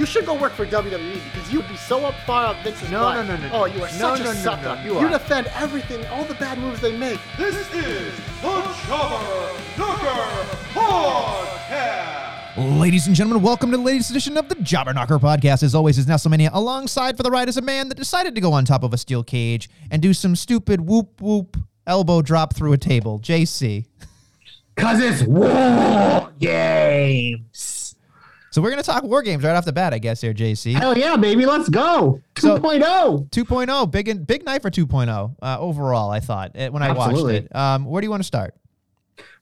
You should go work for WWE because you'd be so up far up Vince's No, butt. no, no, no, oh, no. Oh, you are No, such no, a no, sucker. no, you you are. defend everything, all the bad moves they make. This is the Jobber Knocker Podcast. Ladies and gentlemen, welcome to the latest edition of the Jobber Knocker podcast. As always, is Nestlemania. Alongside for the ride is a man that decided to go on top of a steel cage and do some stupid whoop whoop elbow drop through a table. JC. Cause it's war games. So we're gonna talk war games right off the bat, I guess. Here, JC. Hell yeah, baby, let's go. oh. So- 2.0. 2.0, big and big night for 2.0 uh, overall. I thought uh, when I watched it. Um, where do you want to start?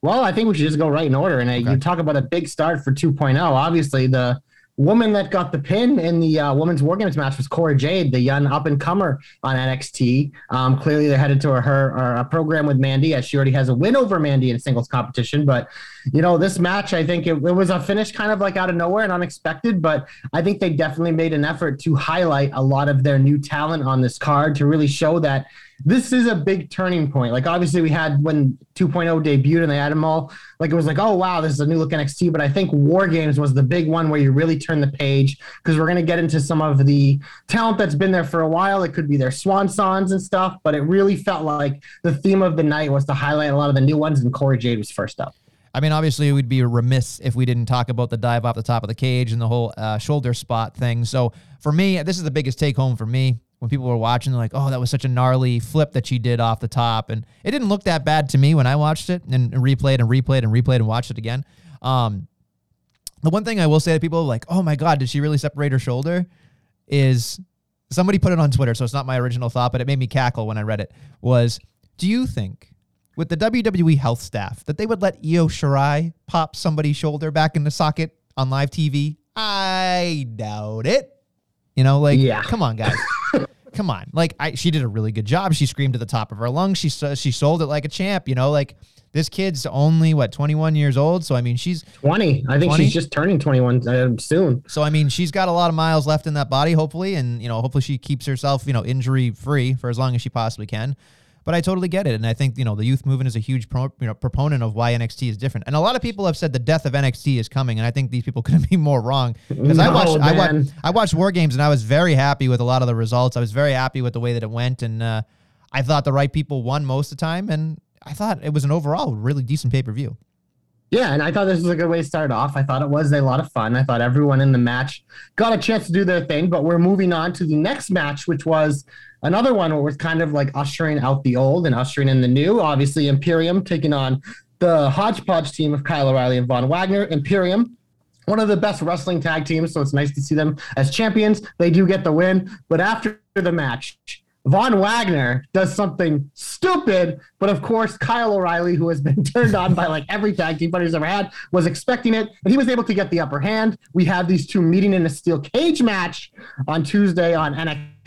Well, I think we should just go right in order. And uh, you talk about a big start for 2.0. Obviously, the woman that got the pin in the uh, women's war games match was Cora Jade, the young up and comer on NXT. Um, clearly, they're headed to her, her a program with Mandy, as she already has a win over Mandy in singles competition. But you know, this match, I think it, it was a finish kind of like out of nowhere and unexpected. But I think they definitely made an effort to highlight a lot of their new talent on this card to really show that this is a big turning point. Like obviously we had when 2.0 debuted and they had them all like it was like, oh wow, this is a new look NXT. But I think War Games was the big one where you really turn the page because we're gonna get into some of the talent that's been there for a while. It could be their swan songs and stuff, but it really felt like the theme of the night was to highlight a lot of the new ones, and Cora Jade was first up. I mean, obviously, we'd be remiss if we didn't talk about the dive off the top of the cage and the whole uh, shoulder spot thing. So, for me, this is the biggest take home for me. When people were watching, they're like, "Oh, that was such a gnarly flip that she did off the top," and it didn't look that bad to me when I watched it and replayed and replayed and replayed and watched it again. Um, the one thing I will say to people like, "Oh my God, did she really separate her shoulder?" Is somebody put it on Twitter, so it's not my original thought, but it made me cackle when I read it. Was do you think with the WWE health staff that they would let Io Shirai pop somebody's shoulder back in the socket on live TV? I doubt it. You know, like, Yeah. come on, guys. Come on. Like, I, she did a really good job. She screamed at the top of her lungs. She she sold it like a champ. You know, like this kid's only what 21 years old. So I mean, she's 20. I think 20? she's just turning 21 uh, soon. so I mean, she's got a lot of miles left in that body, hopefully, and you know, hopefully she keeps herself, you know, injury free for as long as she possibly can. But I totally get it, and I think you know the youth movement is a huge pro, you know, proponent of why NXT is different. And a lot of people have said the death of NXT is coming, and I think these people couldn't be more wrong. Because I No, watched, I watched. I watched War Games, and I was very happy with a lot of the results. I was very happy with the way that it went, and uh, I thought the right people won most of the time, and I thought it was an overall really decent pay per view. Yeah, and I thought this was a good way to start off. I thought it was a lot of fun. I thought everyone in the match got a chance to do their thing, but we're moving on to the next match, which was another one where it was kind of like ushering out the old and ushering in the new. Obviously, Imperium taking on the hodgepodge team of Kyle O'Reilly and Von Wagner. Imperium, one of the best wrestling tag teams, so it's nice to see them as champions. They do get the win, but after the match, Von Wagner does something stupid, but of course, Kyle O'Reilly, who has been turned on by like every tag team he's ever had, was expecting it, and he was able to get the upper hand. We have these two meeting in a steel cage match on Tuesday on NXT.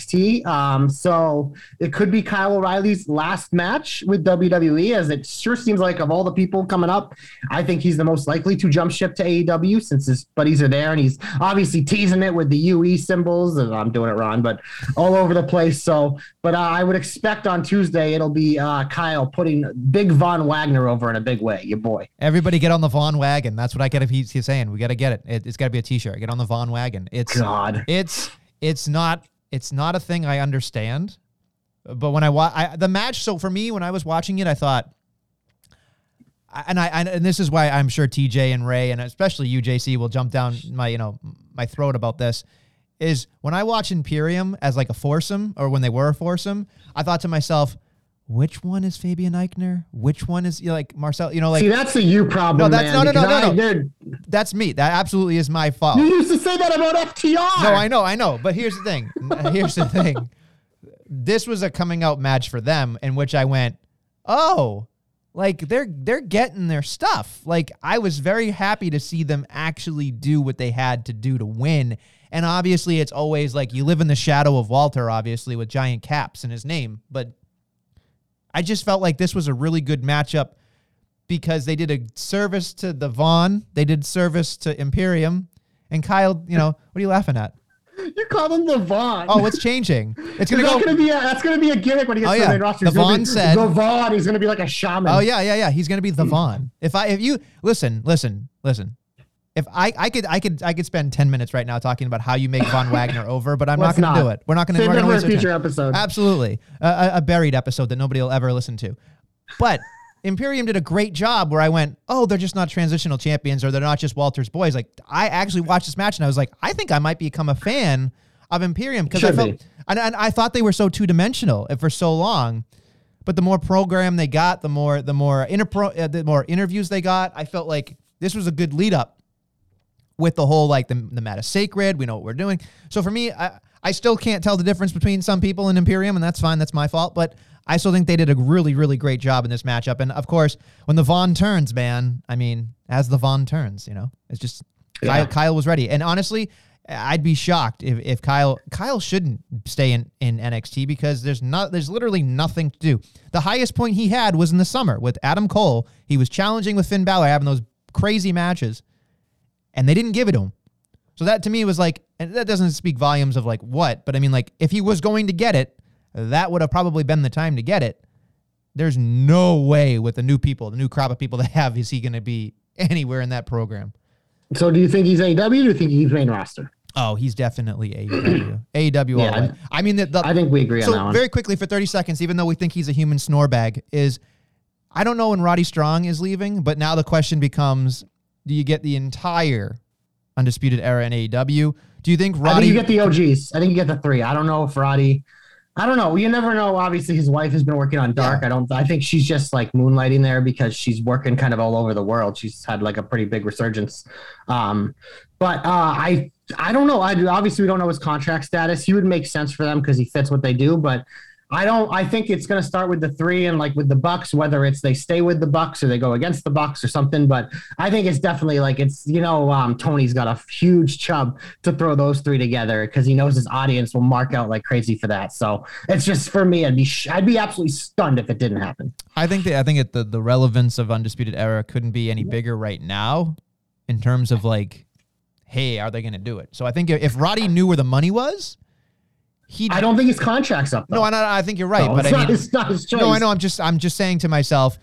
Um, so it could be Kyle O'Reilly's last match with WWE, as it sure seems like of all the people coming up, I think he's the most likely to jump ship to AEW since his buddies are there, and he's obviously teasing it with the UE symbols. and I'm doing it wrong, but all over the place. So, but uh, I would expect on Tuesday it'll be uh, Kyle putting Big Von Wagner over in a big way. Your boy. Everybody get on the Von wagon. That's what I get. If he's, he's saying we got to get it. it. It's got to be a T-shirt. Get on the Von wagon. It's God. it's it's not it's not a thing I understand. But when I watch the match, so for me, when I was watching it, I thought, and I and, and this is why I'm sure TJ and Ray and especially UJC will jump down my you know my throat about this. Is when I watch Imperium as like a foursome or when they were a foursome, I thought to myself, which one is Fabian Aichner? Which one is you know, like Marcel? You know, like See, that's a you problem, No, that's- man. no, no, no, no, no. that's me. That absolutely is my fault. You used to say that about FTR. No, I know, I know. But here's the thing. Here's the thing. This was a coming out match for them in which I went, oh, like they're they're getting their stuff. Like I was very happy to see them actually do what they had to do to win. And obviously, it's always like you live in the shadow of Walter, obviously with giant caps in his name. But I just felt like this was a really good matchup because they did a service to the Von, they did service to Imperium, and Kyle. You know what are you laughing at? You call him the Von. Oh, what's changing? It's gonna go. gonna be a, that's gonna be a gimmick when he gets Oh, to yeah. the main roster. The Von said- the Von. He's gonna be like a shaman. Oh yeah, yeah, yeah. He's gonna be the Von. If I if you listen, listen, listen. If I I could I could I could spend ten minutes right now talking about how you make Von Wagner over, but I'm not gonna do it. We're not gonna. Save we're that gonna for a future episode. Absolutely, a, a, buried episode that nobody will ever listen to. But Imperium did a great job where I went, oh, they're just not transitional champions or they're not just Walter's boys. Like I actually watched this match and I was like, I think I might become a fan of Imperium because I felt be. and, and I thought they were so two dimensional for so long. But the more program they got, the more the more interpro, uh, the more interviews they got. I felt like this was a good lead up with the whole like the the is sacred. We know what we're doing. So for me, I I still can't tell the difference between some people in Imperium, and that's fine. That's my fault. But I still think they did a really really great job in this matchup. And of course, when the Von turns, man, I mean, as the Von turns, you know, it's just Kyle, Kyle was ready. And honestly. I'd be shocked if, if Kyle Kyle shouldn't stay in, in NXT because there's not there's literally nothing to do. The highest point he had was in the summer with Adam Cole. He was challenging with Finn Balor, having those crazy matches and they didn't give it to him. So that to me was like, and that doesn't speak volumes of like what, but I mean, like if he was going to get it, that would have probably been the time to get it. There's no way with the new people, the new crop of people they have, is he going to be anywhere in that program. So do you think he's AEW? Or do you think he's main roster? Oh, he's definitely AEW. AEW all Yeah, the way. I mean, the, the, I think we agree on that so one. very quickly for 30 seconds, even though we think he's a human snore bag, is I don't know when Roddy Strong is leaving, but now the question becomes: Do you get the entire undisputed era in AEW? Do you think I think you get the OGs. I think you get the three. I don't know if Roddy. I don't know. You never know. Obviously, his wife has been working on Dark. I don't. I think she's just like moonlighting there because she's working kind of all over the world. She's had like a pretty big resurgence. Um, but uh, I I don't know. I obviously we don't know his contract status. He would make sense for them because he fits what they do. But I don't. I think it's going to start with the three and like with the Bucks, whether it's they stay with the Bucks or they go against the Bucks or something. But I think it's definitely like it's you know um, Tony's got a huge chub to throw those three together because he knows his audience will mark out like crazy for that. So it's just for me, I'd be sh- I'd be absolutely stunned if it didn't happen. I think that I think it, the the relevance of undisputed era couldn't be any bigger right now, in terms of like, hey, are they going to do it? So I think if Roddy knew where the money was, he. I don't think his contract's up. Though. No, I, I think you're right, No, but it's I not, mean, it's not his choice. No, I know. I'm just I'm just saying to myself,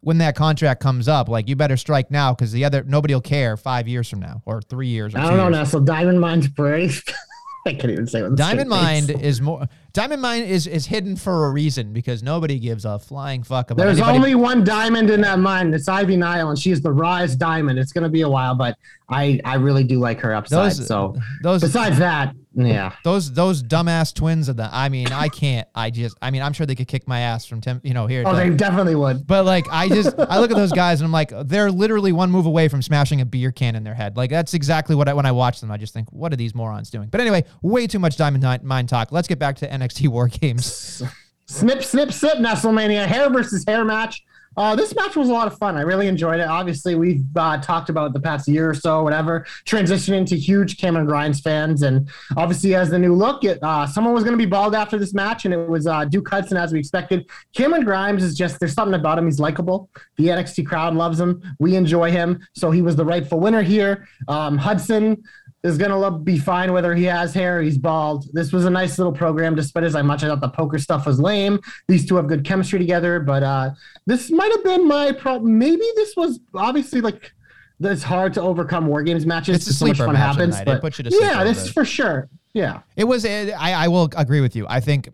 when that contract comes up, like you better strike now because the other nobody will care five years from now or three years. Or I don't know years. now. So Diamond Mine's pretty. I can't even say what Diamond straight face. Mind is more. Diamond Mine is is hidden for a reason because nobody gives a flying fuck about it. There's anybody. only one diamond in that mine. It's Ivy Nile, and she's the Rise Diamond. It's gonna be a while, but I I really do like her upside. those so those besides that, yeah. those those dumbass twins of the. I mean, I can't. I just. I mean, I'm sure they could kick my ass from ten. You know, here. Oh, they definitely would. But like I just I look at those guys and I'm like they're literally one move away from smashing a beer can in their head. Like that's exactly what I when I watch them I just think what are these morons doing? But anyway, way too much Diamond mine talk. Let's get back to NXT War Games. Snip, snip, snip, WrestleMania hair versus hair match. Uh, this match was a lot of fun. I really enjoyed it. Obviously, we've uh, talked about the past year or so, whatever, transitioning to huge Cameron Grimes fans. And obviously, as the new look, it, uh, someone was going to be bald after this match, and it was uh, Duke Hudson, as we expected. Cameron Grimes is just, there's something about him. He's likable. The NXT crowd loves him. We enjoy him. So he was the rightful winner here. Um, Hudson is going to be fine whether he has hair or he's bald. This was a nice little program, despite as much I thought the poker stuff was lame. These two have good chemistry together, but uh, this might have been my problem. Maybe this was obviously like it's hard to overcome war games matches. It's so much fun happens, night. It but puts you to sleep yeah, this is for sure. Yeah, It was uh, I I will agree with you. I think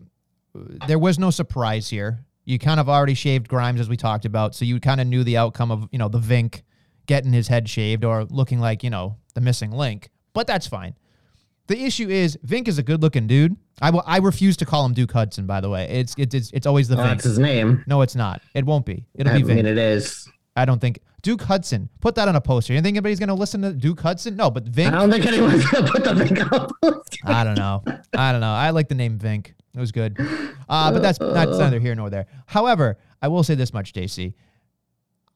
there was no surprise here. You kind of already shaved Grimes as we talked about, so you kind of knew the outcome of, you know, the Vink getting his head shaved or looking like, you know, the missing link. But that's fine. The issue is Vink is a good-looking dude. I will, I refuse to call him Duke Hudson, by the way. It's it's it's, it's always the Oh, Vink. that's his name. No, it's not. It won't be. It'll I be Vink. mean, it is. I don't think Duke Hudson. Put that on a poster. You think anybody's gonna listen to Duke Hudson? No, but Vink. I don't think anyone's gonna put the thing up. I don't know. I don't know. I like the name Vink. It was good. Uh, but that's not that's neither here nor there. However, I will say this much, JC.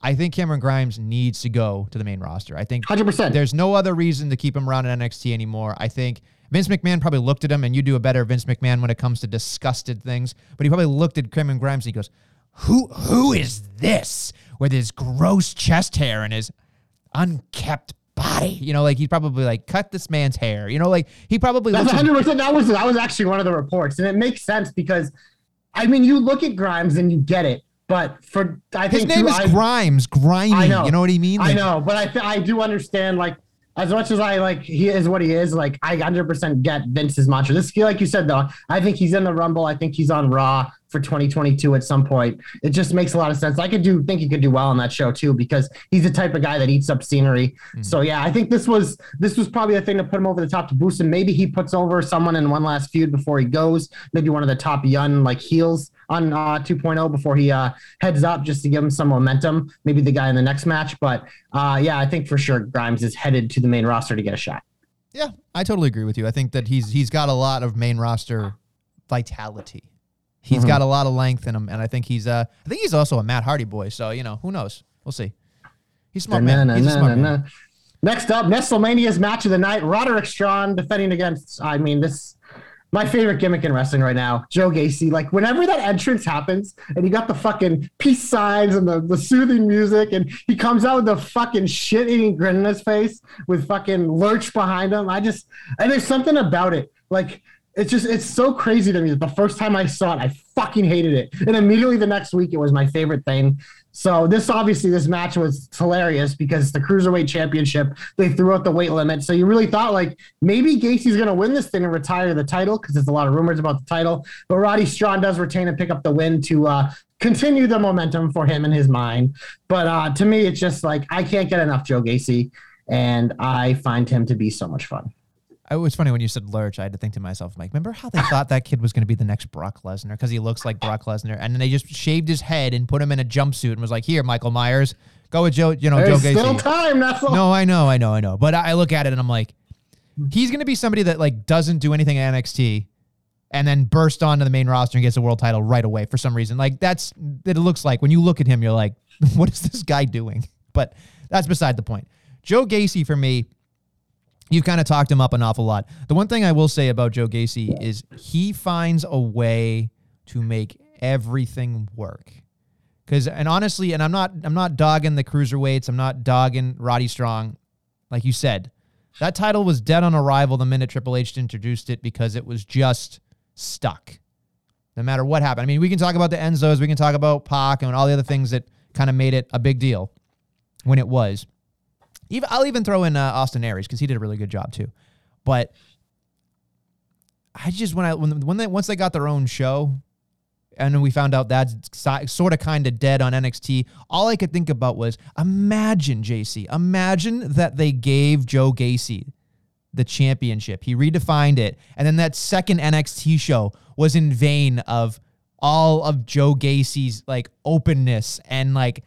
I think Cameron Grimes needs to go to the main roster. I think 100%. there's no other reason to keep him around in NXT anymore. I think Vince McMahon probably looked at him, and you do a better Vince McMahon when it comes to disgusted things. But he probably looked at Cameron Grimes and he goes, "Who who is this with his gross chest hair and his unkept body?" You know, like he's probably like, "Cut this man's hair." You know, like he probably That's 100. percent That was that was actually one of the reports, and it makes sense because, I mean, you look at Grimes and you get it, but for I his think his name too, is I, Grimes, grimy. I know. You know what I mean? I know, but I th- I do understand like as much as I like he is what he is. Like I 100 percent get Vince's mantra. This feel like you said though, I think he's in the Rumble. I think he's on Raw for 2022 at some point. It just makes a lot of sense. I could do think he could do well on that show too because he's the type of guy that eats up scenery. So yeah, I think this was this was probably a thing to put him over the top to boost him. Maybe he puts over someone in one last feud before he goes. Maybe one of the top young like heels on uh, 2.0 before he uh, heads up just to give him some momentum. Maybe the guy in the next match, but uh, yeah, I think for sure Grimes is headed to the main roster to get a shot. Yeah, I totally agree with you. I think that he's he's got a lot of main roster vitality. He's Mm-hmm. got a lot of length in him, and I think he's uh I think he's also a Matt Hardy boy. So you know who knows? We'll see. He's smart man. He's a smart man. Next up, WrestleMania's match of the night: Roderick Strong defending against. I mean, this my favorite gimmick in wrestling right now, Joe Gacy. Like whenever that entrance happens, and you got the fucking peace signs and the, the soothing music, and he comes out with the fucking shit-eating grin in his face with fucking lurch behind him. I just and there's something about it, like. It's just it's so crazy to me that the first time I saw it, I fucking hated it. And immediately the next week it was my favorite thing. So this obviously this match was hilarious because the cruiserweight championship they threw out the weight limit. So you really thought like maybe Gacy's gonna win this thing and retire the title because there's a lot of rumors about the title. But Roddy Strong does retain and pick up the win to uh, continue the momentum for him in his mind. But uh, to me, it's just like I can't get enough Joe Gacy, and I find him to be so much fun. It was funny when you said Lurch. I had to think to myself, like, remember how they thought that kid was going to be the next Brock Lesnar because he looks like Brock Lesnar, and then they just shaved his head and put him in a jumpsuit and was like, "Here, Michael Myers, go with Joe." You know, There's Joe still Gacy. time. That's all. No, I know, I know, I know. But I look at it and I'm like, he's going to be somebody that like doesn't do anything at NXT and then burst onto the main roster and gets a world title right away for some reason. Like that's that it looks like when you look at him, you're like, what is this guy doing? But that's beside the point. Joe Gacy for me, you've kind of talked him up an awful lot. The one thing I will say about Joe Gacy is he finds a way to make everything work. Cause and honestly, and I'm not I'm not dogging the cruiserweights, I'm not dogging Roddy Strong. Like you said, that title was dead on arrival the minute Triple H introduced it because it was just stuck. No matter what happened. I mean, we can talk about the Enzos, we can talk about Pac and all the other things that kind of made it a big deal when it was. Even I'll even throw in uh, Austin Aries because he did a really good job too. But I just when I when when they once they got their own show, and then we found out that's sort of kind of dead on NXT. All I could think about was imagine JC, imagine that they gave Joe Gacy the championship. He redefined it, and then that second NXT show was in vain of all of Joe Gacy's like openness and like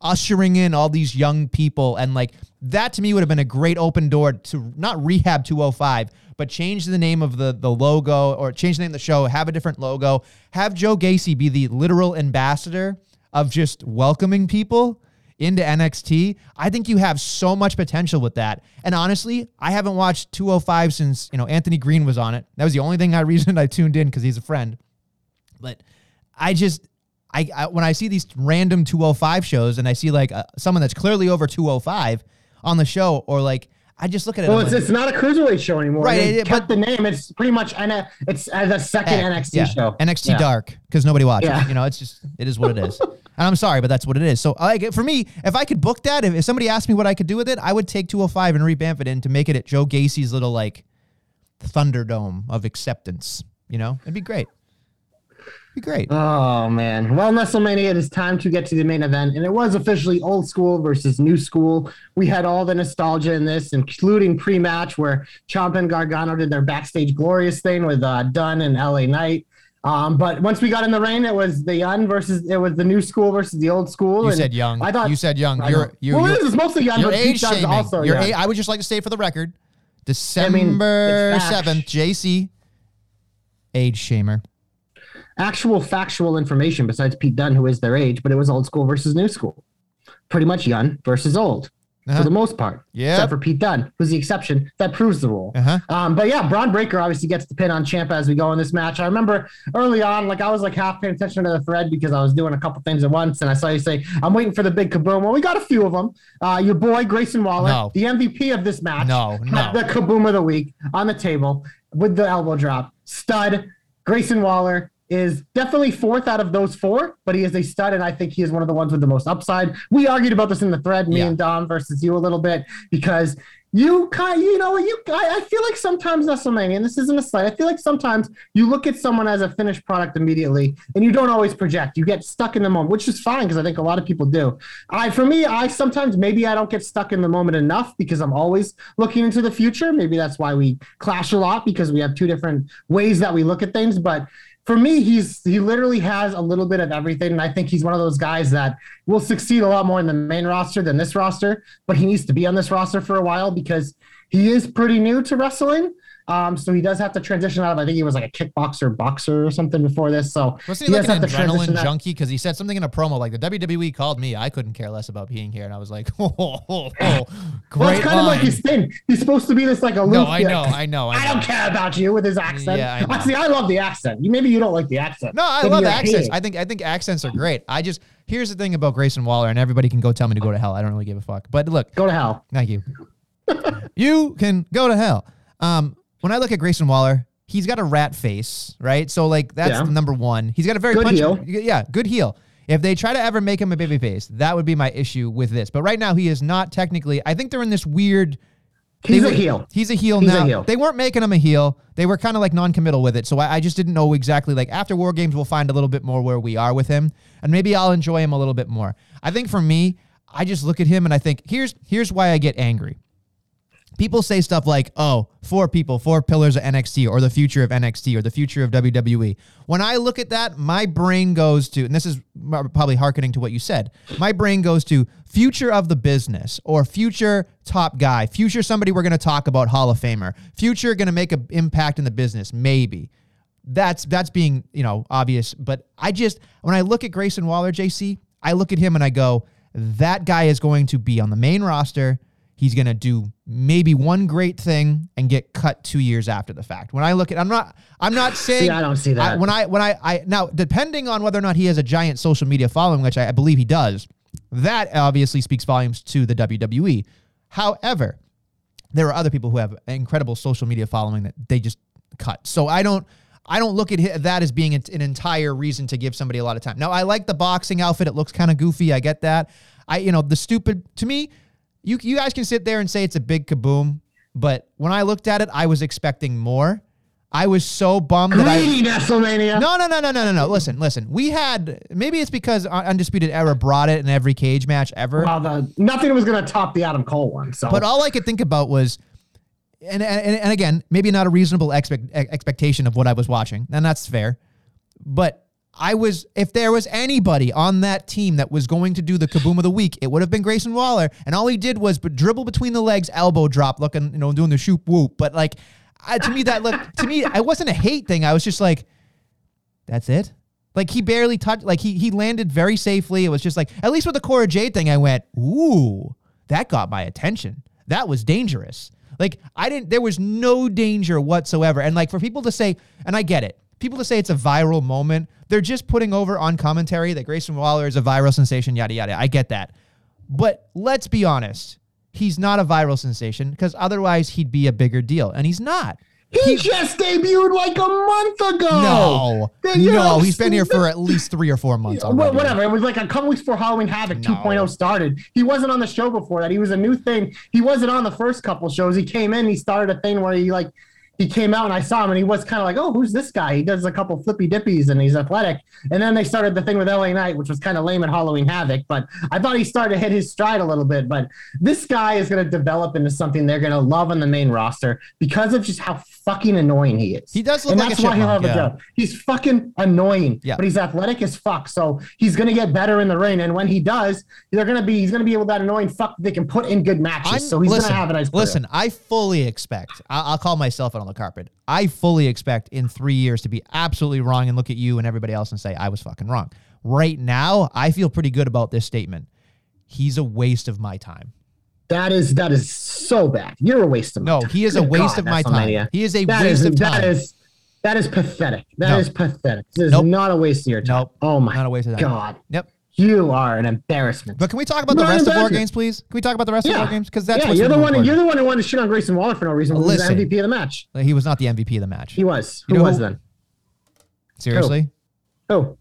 ushering in all these young people and like that to me would have been a great open door to not rehab 205 but change the name of the the logo or change the name of the show have a different logo have Joe Gacy be the literal ambassador of just welcoming people into NXT. I think you have so much potential with that. And honestly, I haven't watched 205 since, you know, Anthony Green was on it. That was the only thing I reasoned I tuned in because he's a friend. But I just I, I when I see these random 205 shows and I see like uh, someone that's clearly over 205 on the show or like I just look at it. Well, it's, like, it's not a cruiserweight show anymore. Right, They it- kept but- the name. It's pretty much N- it's as a second Eh, NXT yeah, show. NXT Yeah. Dark because nobody watches. Yeah. You know, it's just it is what it is. and I'm sorry, but that's what it is. So like for me, if I could book that, if, if somebody asked me what I could do with it, I would take 205 and revamp it in to make it at Joe Gacy's little like Thunderdome of acceptance. You know, it'd be great. Be great. Oh man! Well, WrestleMania, it is time to get to the main event, and it was officially old school versus new school. We had all the nostalgia in this, including pre-match where Ciampa and Gargano did their backstage glorious thing with uh, Dunne and LA Knight. Um, but once we got in the ring, it was the young versus it was the new school versus the old school. You and said young. I thought you said young. I You're you're well, you're, it is mostly young, you're but age Pete shaming. also You're young. a- I would just like to say for the record, December it's facts. seventh, JC, age shamer. Actual factual information besides Pete Dunne, who is their age, but it was old school versus new school. Pretty much young versus old Uh-huh. for the most part. yeah. Except for Pete Dunne, who's the exception that proves the rule. Uh-huh. Um, but yeah, Bron Breakker obviously gets the pin on Ciampa as we go in this match. I remember early on, like I was like half paying attention to the thread because I was doing a couple things at once, and I saw you say, "I'm waiting for the big kaboom." Well, we got a few of them. Uh, your boy Grayson Waller, No. the MVP of this match, No, no. the kaboom of the week on the table with the elbow drop. Stud Grayson Waller is definitely fourth out of those four, but he is a stud, and I think he is one of the ones with the most upside. We argued about this in the thread, me Yeah. and Dom versus you a little bit because you kind, you know, you I, I feel like sometimes WrestleMania, and this isn't a slight. I feel like sometimes you look at someone as a finished product immediately, and you don't always project. You get stuck in the moment, which is fine because I think a lot of people do. I, for me, I sometimes maybe I don't get stuck in the moment enough because I'm always looking into the future. Maybe that's why we clash a lot because we have two different ways that we look at things, but for me, he's he literally has a little bit of everything, and I think he's one of those guys that will succeed a lot more in the main roster than this roster. But he needs to be on this roster for a while because he is pretty new to wrestling. Um, so he does have to transition out of. I think he was like a kickboxer, boxer, or something before this. So Was he, he like an adrenaline junkie? Because he said something in a promo like the WWE called me. I couldn't care less about being here, and I was like, oh, oh, oh, Well, it's kind of like his thing. He's supposed to be this like aloof. no, I know, I know, I I don't care about you with his accent. Yeah, I know. Actually, I love the accent. Maybe you don't like the accent. No, I love you're accents. I think I think accents are great. I just here's the thing about Grayson Waller, and everybody can go tell me to go to hell. I don't really give a fuck. But look, Go to hell. Thank you. you can go to hell. Um, when I look at Grayson Waller, he's got a rat face, right? So like that's Yeah. number one. He's got a very Good punch- heel. Yeah, good heel. If they try to ever make him a baby face, that would be my issue with this. But right now, he is not technically. I think they're in this weird. He's they a heel. He's a heel He's a now. heel. They weren't making him a heel. They were kind of like non-committal with it. So I, I just didn't know exactly. Like after War Games, we'll find a little bit more where we are with him, and maybe I'll enjoy him a little bit more. I think for me, I just look at him and I think here's here's why I get angry. People say stuff like, "Oh, four people, four pillars of NXT, or the future of NXT, or the future of WWE." When I look at that, my brain goes to, and this is probably hearkening to what you said. My brain goes to future of the business, or future top guy, future somebody we're going to talk about, Hall of Famer, future going to make an impact in the business, maybe. That's that's being you know obvious, but I just when I look at Grayson Waller, JC, I look at him and I go, that guy is going to be on the main roster. He's going to do maybe one great thing and get cut two years after the fact. When I look at, I'm not, I'm not saying. I don't see that. I- when I, when I, I now depending on whether or not he has a giant social media following, which I, I believe he does, that obviously speaks volumes to the WWE. However, there are other people who have incredible social media following that they just cut. So I don't I don't look at that as being an entire reason to give somebody a lot of time. Now I like the boxing outfit; it looks kind of goofy. I get that. I you know the stupid to me. You you guys can sit there and say it's a big kaboom, but when I looked at it, I was expecting more. I was so bummed that I. WrestleMania. No, no, no, no, no, no, no. Listen, listen. We had maybe it's because Undisputed Era brought it in every cage match ever. Well, the, nothing was going to top the Adam Cole one. So, But all I could think about was, and and, and again, maybe not a reasonable expect, expectation of what I was watching, and that's fair. But I was, if there was anybody on that team that was going to do the kaboom of the week, it would have been Grayson Waller, and all he did was but dribble between the legs, elbow drop, looking, you know, doing the shoot whoop. But like, I, to me, that looked to me, it wasn't a hate thing. I was just like, that's it. Like he barely touched. Like he he landed very safely. It was just like at least with the Cora Jade thing, I went, ooh, that got my attention. That was dangerous. Like I didn't. There was no danger whatsoever. And like for people to say, and I get it. People to say it's a viral moment. They're just putting over on commentary that Grayson Waller is a viral sensation. Yada yada. I get that. But let's be honest. He's not a viral sensation because otherwise he'd be a bigger deal, and he's not. he, just debuted like a month ago. No, no, he's been here for at least three or four months Well, already. whatever. It was like a couple weeks before Halloween Havoc No. 2.0 started. He wasn't on the show before that. He was a new thing. He wasn't on the first couple shows. He came in. He started a thing where he like he came out and I saw him and he was kind of like, oh, who's this guy? He does a couple flippy dippies and he's athletic. And then they started the thing with LA Knight, which was kind of lame at Halloween Havoc. But I thought he started to hit his stride a little bit. But this guy is going to develop into something they're going to love on the main roster because of just how fucking annoying he is. He does look and like that's why he'll have chipmunk, a job. He's fucking annoying, Yeah. but he's athletic as fuck. So he's gonna get better in the ring, and when he does, they're gonna be he's gonna be able that annoying fuck they can put in good matches. I'm- so he's gonna have a nice. career. Listen, I fully expect. I, I'll call myself an on the carpet. I fully expect in three years to be absolutely wrong and look at you and everybody else and say I was fucking wrong. Right now, I feel pretty good about this statement. He's a waste of my time. That is that is so bad. You're a waste of my No, time. he is a waste God, of my time. He is a That waste is of time. that is that is pathetic. That is pathetic. This is Nope. not a waste of your time. Nope. Oh my Not a waste of time. God. Yep. You are an embarrassment. But can we talk about the rest of embarrassment. Games, please? Can we talk about the rest of War Games? Because that's yeah, you're the one. important. You're the one who wanted to shit on Grayson Waller for no reason. He was Listen. the MVP of the match. Uh, he was not the MVP of the match. He was. You Who know was who- then? Seriously? Oh.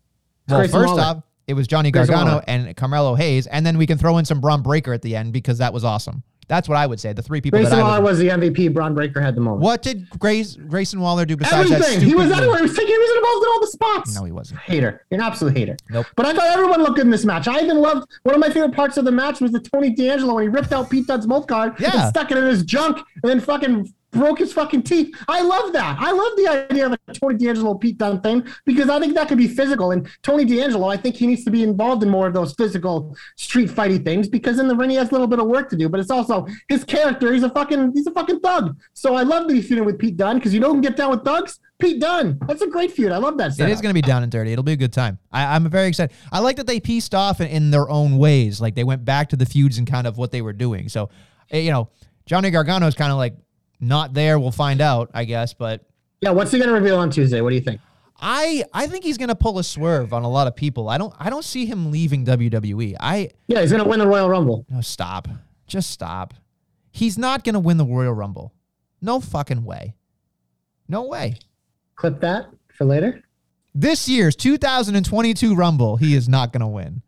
Well, Grayson first Waller. off, it was Johnny Gargano and Carmelo Hayes, and then we can throw in some Bron Breakker at the end because that was awesome. That's what I would say. The three people Grayson that I Waller would. was the MVP. Bron Breakker had the moment. What did Grace, Grayson Waller do besides Everything. He was everywhere. He was taking. He was involved in all the spots. No, he wasn't. hater. You're an absolute hater. Nope. But I thought everyone looked good in this match. I even loved one of my favorite parts of the match was the Tony D'Angelo when he ripped out Pete Dunne's mouth guard Yeah. and stuck it in his junk and then fucking broke his fucking teeth. I love that. I love the idea of a Tony D'Angelo Pete Dunne thing because I think that could be physical. And Tony D'Angelo, I think he needs to be involved in more of those physical street fighty things because in the ring he has a little bit of work to do. But it's also his character. He's a fucking he's a fucking thug. So I love that he's feuding with Pete Dunne because you know who can get down with thugs? Pete Dunne. That's a great feud. I love that. It setup. is going to be down and dirty. It'll be a good time. I, I'm very excited. I like that they pieced off in, in their own ways. Like they went back to the feuds and kind of what they were doing. So, eh, you know, Johnny Gargano is kind of like not there. We'll find out, I guess. But Yeah, what's he going to reveal on Tuesday? What do you think? I I think he's going to pull a swerve on a lot of people. I don't I don't see him leaving WWE. I Yeah, he's going to win the Royal Rumble. no stop. Just stop. He's not going to win the Royal Rumble. No fucking way. No way. Clip that for later. This year's 2022 Rumble, he is not going to win.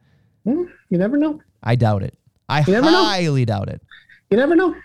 Hmm, you never know. I doubt it. I never know. highly doubt it. You never know.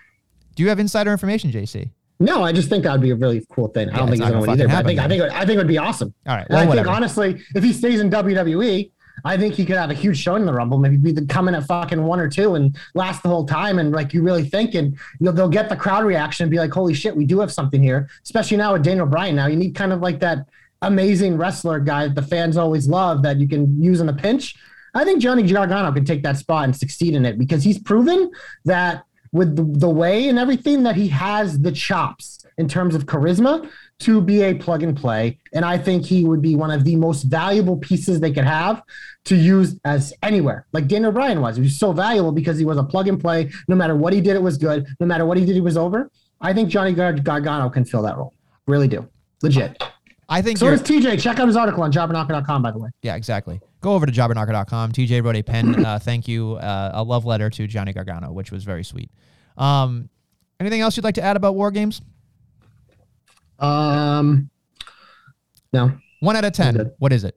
Do you have insider information, JC? No, I just think that would be a really cool thing. I don't think he's going to win either. But I think I think it- I think it would be awesome. All right. Well, I whatever. think honestly, if he stays in WWE, I think he could have a huge show in the Rumble. Maybe be the coming at fucking one or two and last the whole time. And like you really think, and you'll they'll get the crowd reaction and be like, "Holy shit, we do have something here." Especially now with Daniel Bryan. Now you need kind of like that amazing wrestler guy that the fans always love that you can use in a pinch. I think Johnny Gargano can take that spot and succeed in it because he's proven that with the, the way and everything that he has the chops in terms of charisma to be a plug and play. And I think he would be one of the most valuable pieces they could have to use as anywhere. Like Daniel Bryan was. He was so valuable because he was a plug and play. No matter what he did, it was good. No matter what he did, he was over. I think Johnny Gar- Gargano can fill that role. Really do. Legit. I think So does TJ. Check out his article on jobberknocker.com, by the way. Yeah, exactly. Go over to jobberknocker.com. TJ wrote a pen uh, thank you, uh, a love letter to Johnny Gargano, which was very sweet. Um, anything else you'd like to add about War Games? Um, no, One out of 10. What is it?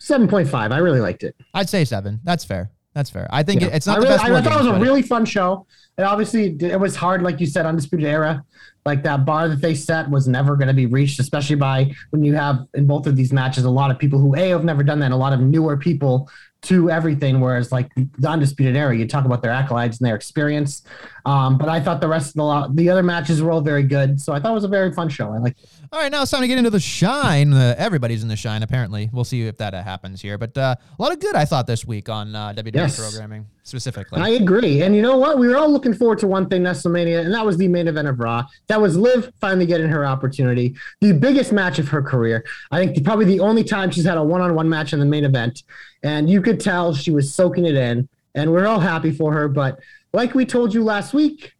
7.5. I really liked it. I'd say seven. That's fair. That's fair. I think Yeah. it- it's not I the really, best I, thought it was a really fun show. And obviously it was hard, like you said, Undisputed Era. Like that bar that they set was never going to be reached, especially by when you have in both of these matches a lot of people who a have never done that, and a lot of newer people to everything. Whereas like the Undisputed Era, you talk about their accolades and their experience. Um, but I thought the rest of the lot, the other matches were all very good, so I thought it was a very fun show. I like. All right, now it's time to get into the shine. Uh, everybody's in the shine, apparently. We'll see if that uh, happens here. But uh, a lot of good, I thought, this week on uh, WWE Yes. programming specifically. I agree. And you know what? We were all looking forward to one thing, WrestleMania, and that was the main event of Raw. That was Liv finally getting her opportunity. The biggest match of her career. I think probably the only time she's had a one on one match in the main event. And you could tell she was soaking it in. And we're all happy for her. But like we told you last week,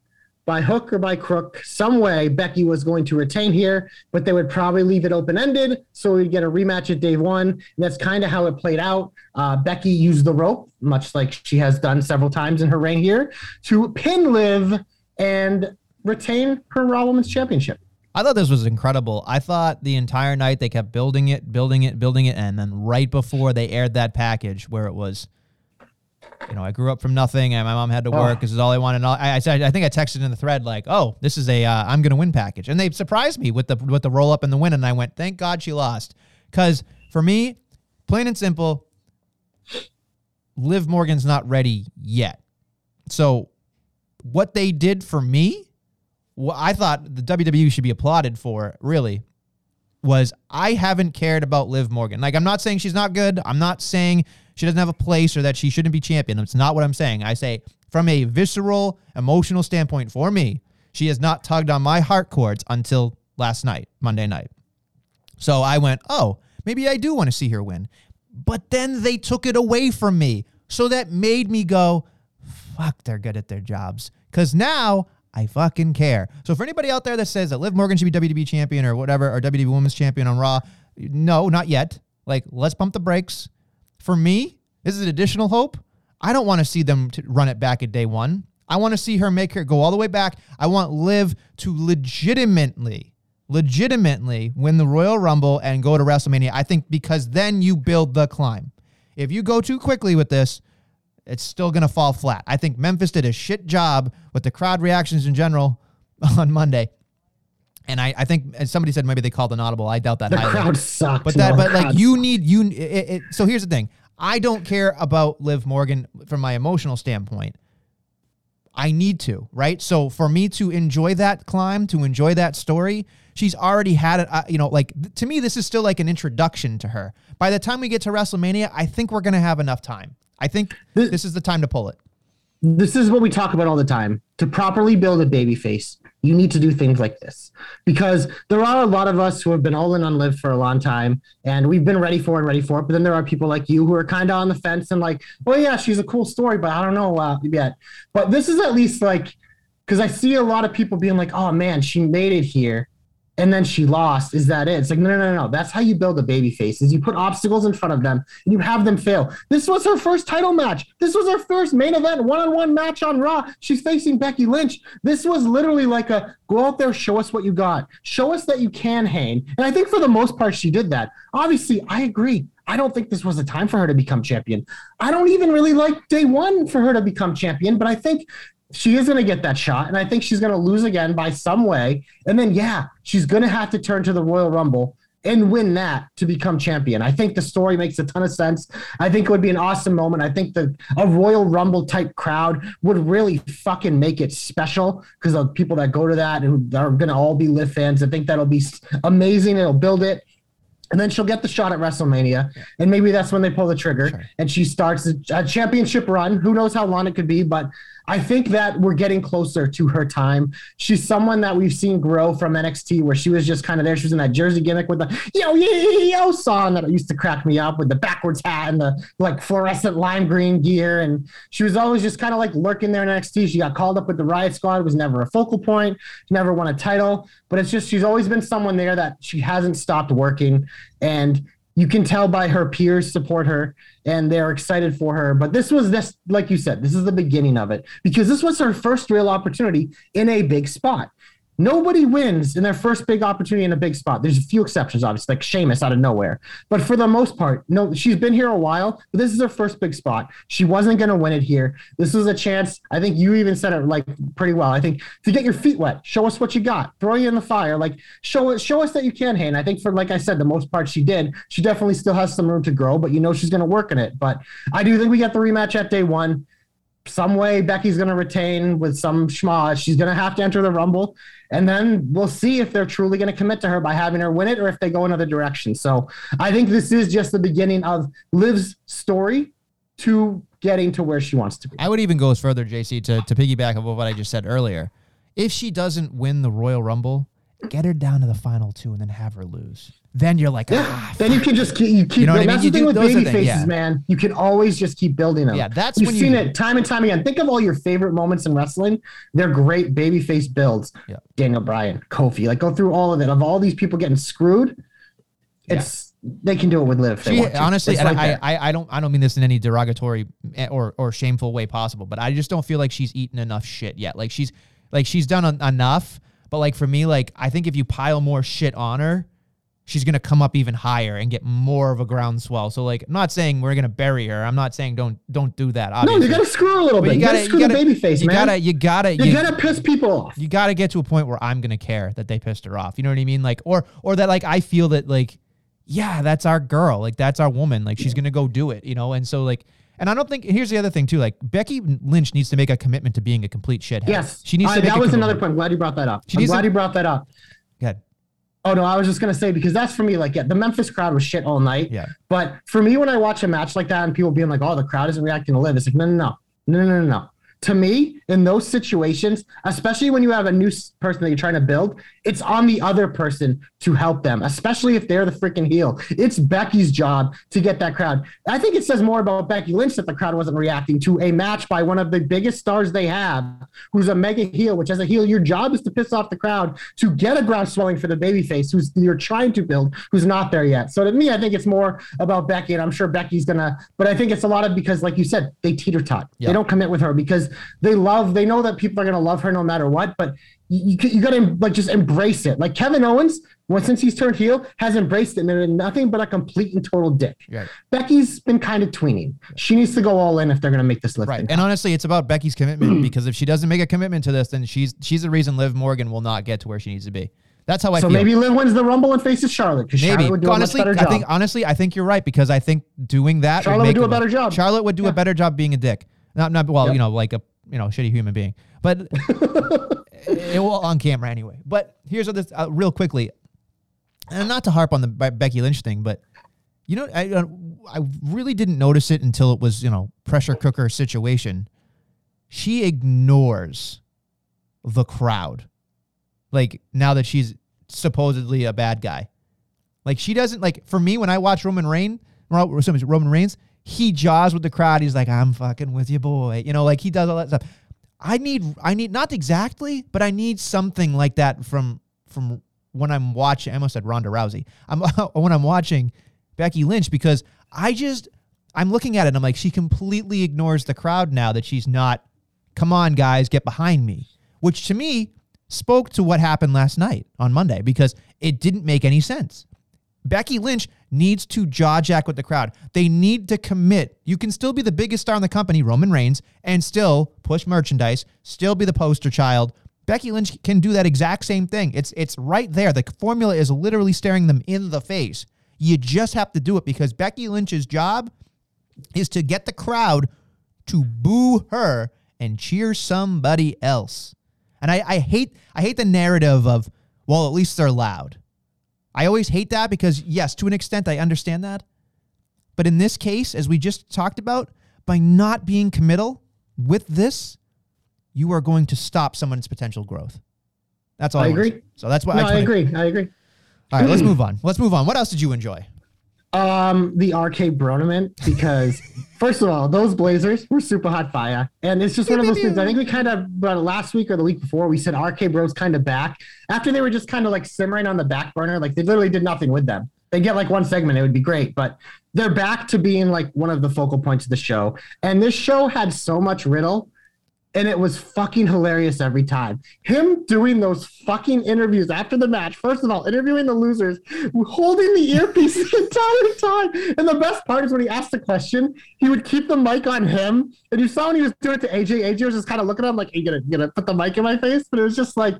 by hook or by crook, some way Becky was going to retain here, but they would probably leave it open ended. So we'd get a rematch at day one. And that's kind of how it played out. Uh, Becky used the rope, much like she has done several times in her reign here, to pin Liv and retain her Raw Women's Championship. I thought this was incredible. I thought the entire night they kept building it, building it, building it, and then right before they aired that package where it was, you know, I grew up from nothing and my mom had to work. Oh. This is all I wanted. I, I said, I think I texted in the thread like, "Oh, this is a uh, I'm gonna win package," and they surprised me with the with the roll up and the win, and I went, "Thank God she lost," because for me, plain and simple, Liv Morgan's not ready yet. So, what they did for me what I thought the WWE should be applauded for, really, was I haven't cared about Liv Morgan. Like, I'm not saying she's not good. I'm not saying she doesn't have a place or that she shouldn't be champion. That's not what I'm saying. I say, from a visceral, emotional standpoint, for me, She has not tugged on my heart cords until last night, Monday night. So I went, oh, maybe I do want to see her win. But then they took it away from me. So that made me go, fuck, they're good at their jobs. Because now I fucking care. So for anybody out there that says that Liv Morgan should be WWE champion or whatever, or WWE Women's champion on Raw, no, not yet. Like, let's pump the brakes. For me, this is an additional hope. I don't want to see them to run it back at day one. I want to see her make her go all the way back. I want Liv to legitimately, legitimately win the Royal Rumble and go to WrestleMania. I think because then you build the climb. If you go too quickly with this, it's still going to fall flat. I think Memphis did a shit job with the crowd reactions in general on Monday. And I, I think as somebody said maybe they called an audible. I doubt that. The highly. crowd sucked. But that, No, but like you need you. It, it, so here's the thing. I don't care about Liv Morgan from my emotional standpoint. I need to, right? So for me to enjoy that climb, to enjoy that story, she's already had it. Uh, you know, like th- to me, this is still like an introduction to her. By the time we get to WrestleMania, I think we're gonna have enough time. I think This- this is the time to pull it. this is what we talk about all the time. To properly build a baby face, you need to do things like this because there are a lot of us who have been all in on Liv for a long time and we've been ready for it, ready for it. But then there are people like you who are kind of on the fence and like, oh yeah, she's a cool story, but I don't know uh, yet. But this is at least like because I see a lot of people being like, oh man, she made it here. And then she lost. Is that it? It's like, no, no, no, no. That's how you build a baby face is you put obstacles in front of them and you have them fail. This was her first title match. This was her first main event one-on-one match on Raw. She's facing Becky Lynch. This was literally like a go out there, show us what you got. Show us that you can hang. And I think for the most part, she did that. Obviously, I agree. I don't think this was a time for her to become champion. I don't even really like day one for her to become champion, but I think she is going to get that shot. And I think she's going to lose again by some way. And then, yeah, she's going to have to turn to the Royal Rumble and win that to become champion. I think the story makes a ton of sense. I think it would be an awesome moment. I think that a Royal Rumble type crowd would really fucking make it special because of people that go to that and are going to all be Liv fans. I think that'll be amazing. It'll build it. And then she'll get the shot at WrestleMania, and maybe that's when they pull the trigger, Sure. and she starts a, a championship run. Who knows how long it could be, but I think that we're getting closer to her time. She's someone that we've seen grow from NXT, where she was just kind of there. She was in that Jersey gimmick with the yo yo yo song that used to crack me up with the backwards hat and the like fluorescent lime green gear, and she was always just kind of like lurking there in NXT. She got called up with the Riot Squad, was never a focal point, never won a title, but it's just she's always been someone there that she hasn't stopped working, and you can tell by her peers support her and they're excited for her. But this was this, like you said, this is the beginning of it because this was her first real opportunity in a big spot. Nobody wins in their first big opportunity in a big spot. There's a few exceptions, obviously, like Sheamus out of nowhere. But for the most part, no, she's been here a while, but this is her first big spot. She wasn't going to win it here. This was a chance. I think you even said it like pretty well. I think to get your feet wet, show us what you got, throw you in the fire, like show us, show us that you can. Hey, and I think for like I said, the most part she did. She definitely still has some room to grow, but you know she's going to work in it. But I do think we get the rematch at day one some way Becky's going to retain with some schma. She's going to have to enter the Rumble, and then we'll see if they're truly going to commit to her by having her win it, or if they go another direction. So I think this is just the beginning of Liv's story to getting to where she wants to be. I would even go as further, JC, to, to piggyback of what I just said earlier. If she doesn't win the Royal Rumble, get her down to the final two and then have her lose. Then you're like, ah, Then you can just keep, you keep. You know what I mean? that's You thing do- with baby faces, yeah. man. You can always just keep building them. Yeah, that's You've when you- seen it time and time again. Think of all your favorite moments in wrestling. They're great baby face builds. Yeah. Daniel Bryan, Kofi, like go through all of it. Of all these people getting screwed, it's they can do it with Liv. She, honestly, right I. I, I don't, I don't mean this in any derogatory eh, or or shameful way possible, but I just don't feel like she's eaten enough shit yet. Like she's, like she's done enough, but like for me, like I think if you pile more shit on her, she's gonna come up even higher and get more of a groundswell. So like, I'm not saying we're gonna bury her. I'm not saying don't don't do that. no, you gotta screw her a little But bit. You gotta, screw the baby face, you man. gotta, you gotta, you you, gotta piss people off. you gotta get to a point where I'm gonna care that they pissed her off. You know what I mean? Like, or or that like I feel that like, yeah, that's our girl. Like that's our woman. Like she's gonna go do it. You know? And so like, and I don't think here's the other thing too. Like Becky Lynch needs to make a commitment to being a complete shithead. Yes, she needs Uh, to. That was commitment. another point. I'm glad you brought that up. She I'm glad to- you brought that up. Go ahead. Oh no, I was just gonna say because that's for me. Like, yeah, the Memphis crowd was shit all night. Yeah. But for me, when I watch a match like that and people being like, "Oh, the crowd isn't reacting to Liv," it's like, no, no, no, no, no, no, no. To me, in those situations, especially when you have a new person that you're trying to build, it's on the other person to help them, especially if they're the freaking heel. It's Becky's job to get that crowd. I think it says more about Becky Lynch that the crowd wasn't reacting to a match by one of the biggest stars they have, who's a mega heel, which as a heel, your job is to piss off the crowd to get a ground swelling for the babyface who's you're trying to build, who's not there yet. So to me, I think it's more about Becky, and I'm sure Becky's gonna, but I think it's a lot of because, like you said, they teeter tot. They don't commit with her because they love, they know that people are gonna love her no matter what, but you, you, you gotta like just embrace it. Like Kevin Owens, well, since he's turned heel, has embraced it and been nothing but a complete and total dick. Right. Becky's been kind of tweening. She needs to go all in if they're gonna make this lift. Right. And honestly, it's about Becky's commitment because if she doesn't make a commitment to this, then she's she's the reason Liv Morgan will not get to where she needs to be. That's how I so feel. maybe Liv wins the Rumble and faces Charlotte because Charlotte would do honestly, a much better I think honestly, I think you're right because I think doing that Charlotte would make do a better job. Charlotte would do Yeah. a better job being a dick. Not not well, Yep. you know, like a you know shitty human being, but it will on camera anyway. But here's what this uh, real quickly, and not to harp on the Be- Becky Lynch thing, but you know, I uh, I really didn't notice it until it was you know pressure cooker situation. She ignores the crowd, like now that she's supposedly a bad guy. Like she doesn't like for me when I watch Roman Reign, Roman Reigns, he jaws with the crowd. He's like, "I'm fucking with you, boy." You know, like he does all that stuff. I need, I need not exactly, but I need something like that from from when I'm watching. I almost said Ronda Rousey. I'm when I'm watching Becky Lynch because I just I'm looking at it. and I'm like, she completely ignores the crowd now that she's not. Come on, guys, get behind me. Which to me spoke to what happened last night on Monday because it didn't make any sense. Becky Lynch needs to jaw jack with the crowd. They need to commit. You can still be the biggest star in the company, Roman Reigns, and still push merchandise, still be the poster child. Becky Lynch can do that exact same thing. It's it's right there. The formula is literally staring them in the face. You just have to do it because Becky Lynch's job is to get the crowd to boo her and cheer somebody else. And I, I hate I hate the narrative of, well, at least they're loud. I always hate that because yes, to an extent I understand that. But in this case, as we just talked about, by not being committal with this, you are going to stop someone's potential growth. That's all I, I agree. So that's why no, just I agree. I agree. All right, let's move on. Let's move on. What else did you enjoy? Um, the RK-Bronament because first of all, those Blazers were super hot fire, and it's just one of those things. I think we kind of uh, last week or the week before we said RK-Bros kind of back after they were just kind of like simmering on the back burner, like they literally did nothing with them. They get like one segment, it would be great, but they're back to being like one of the focal points of the show. And this show had so much Riddle and it was fucking hilarious every time. Him doing those fucking interviews after the match. First of all, interviewing the losers, holding the earpiece the entire time. And the best part is when he asked the question, he would keep the mic on him. And you saw when he was doing it to AJ, AJ was just kind of looking at him like, "Are you gonna, gonna put the mic in my face?" But it was just like,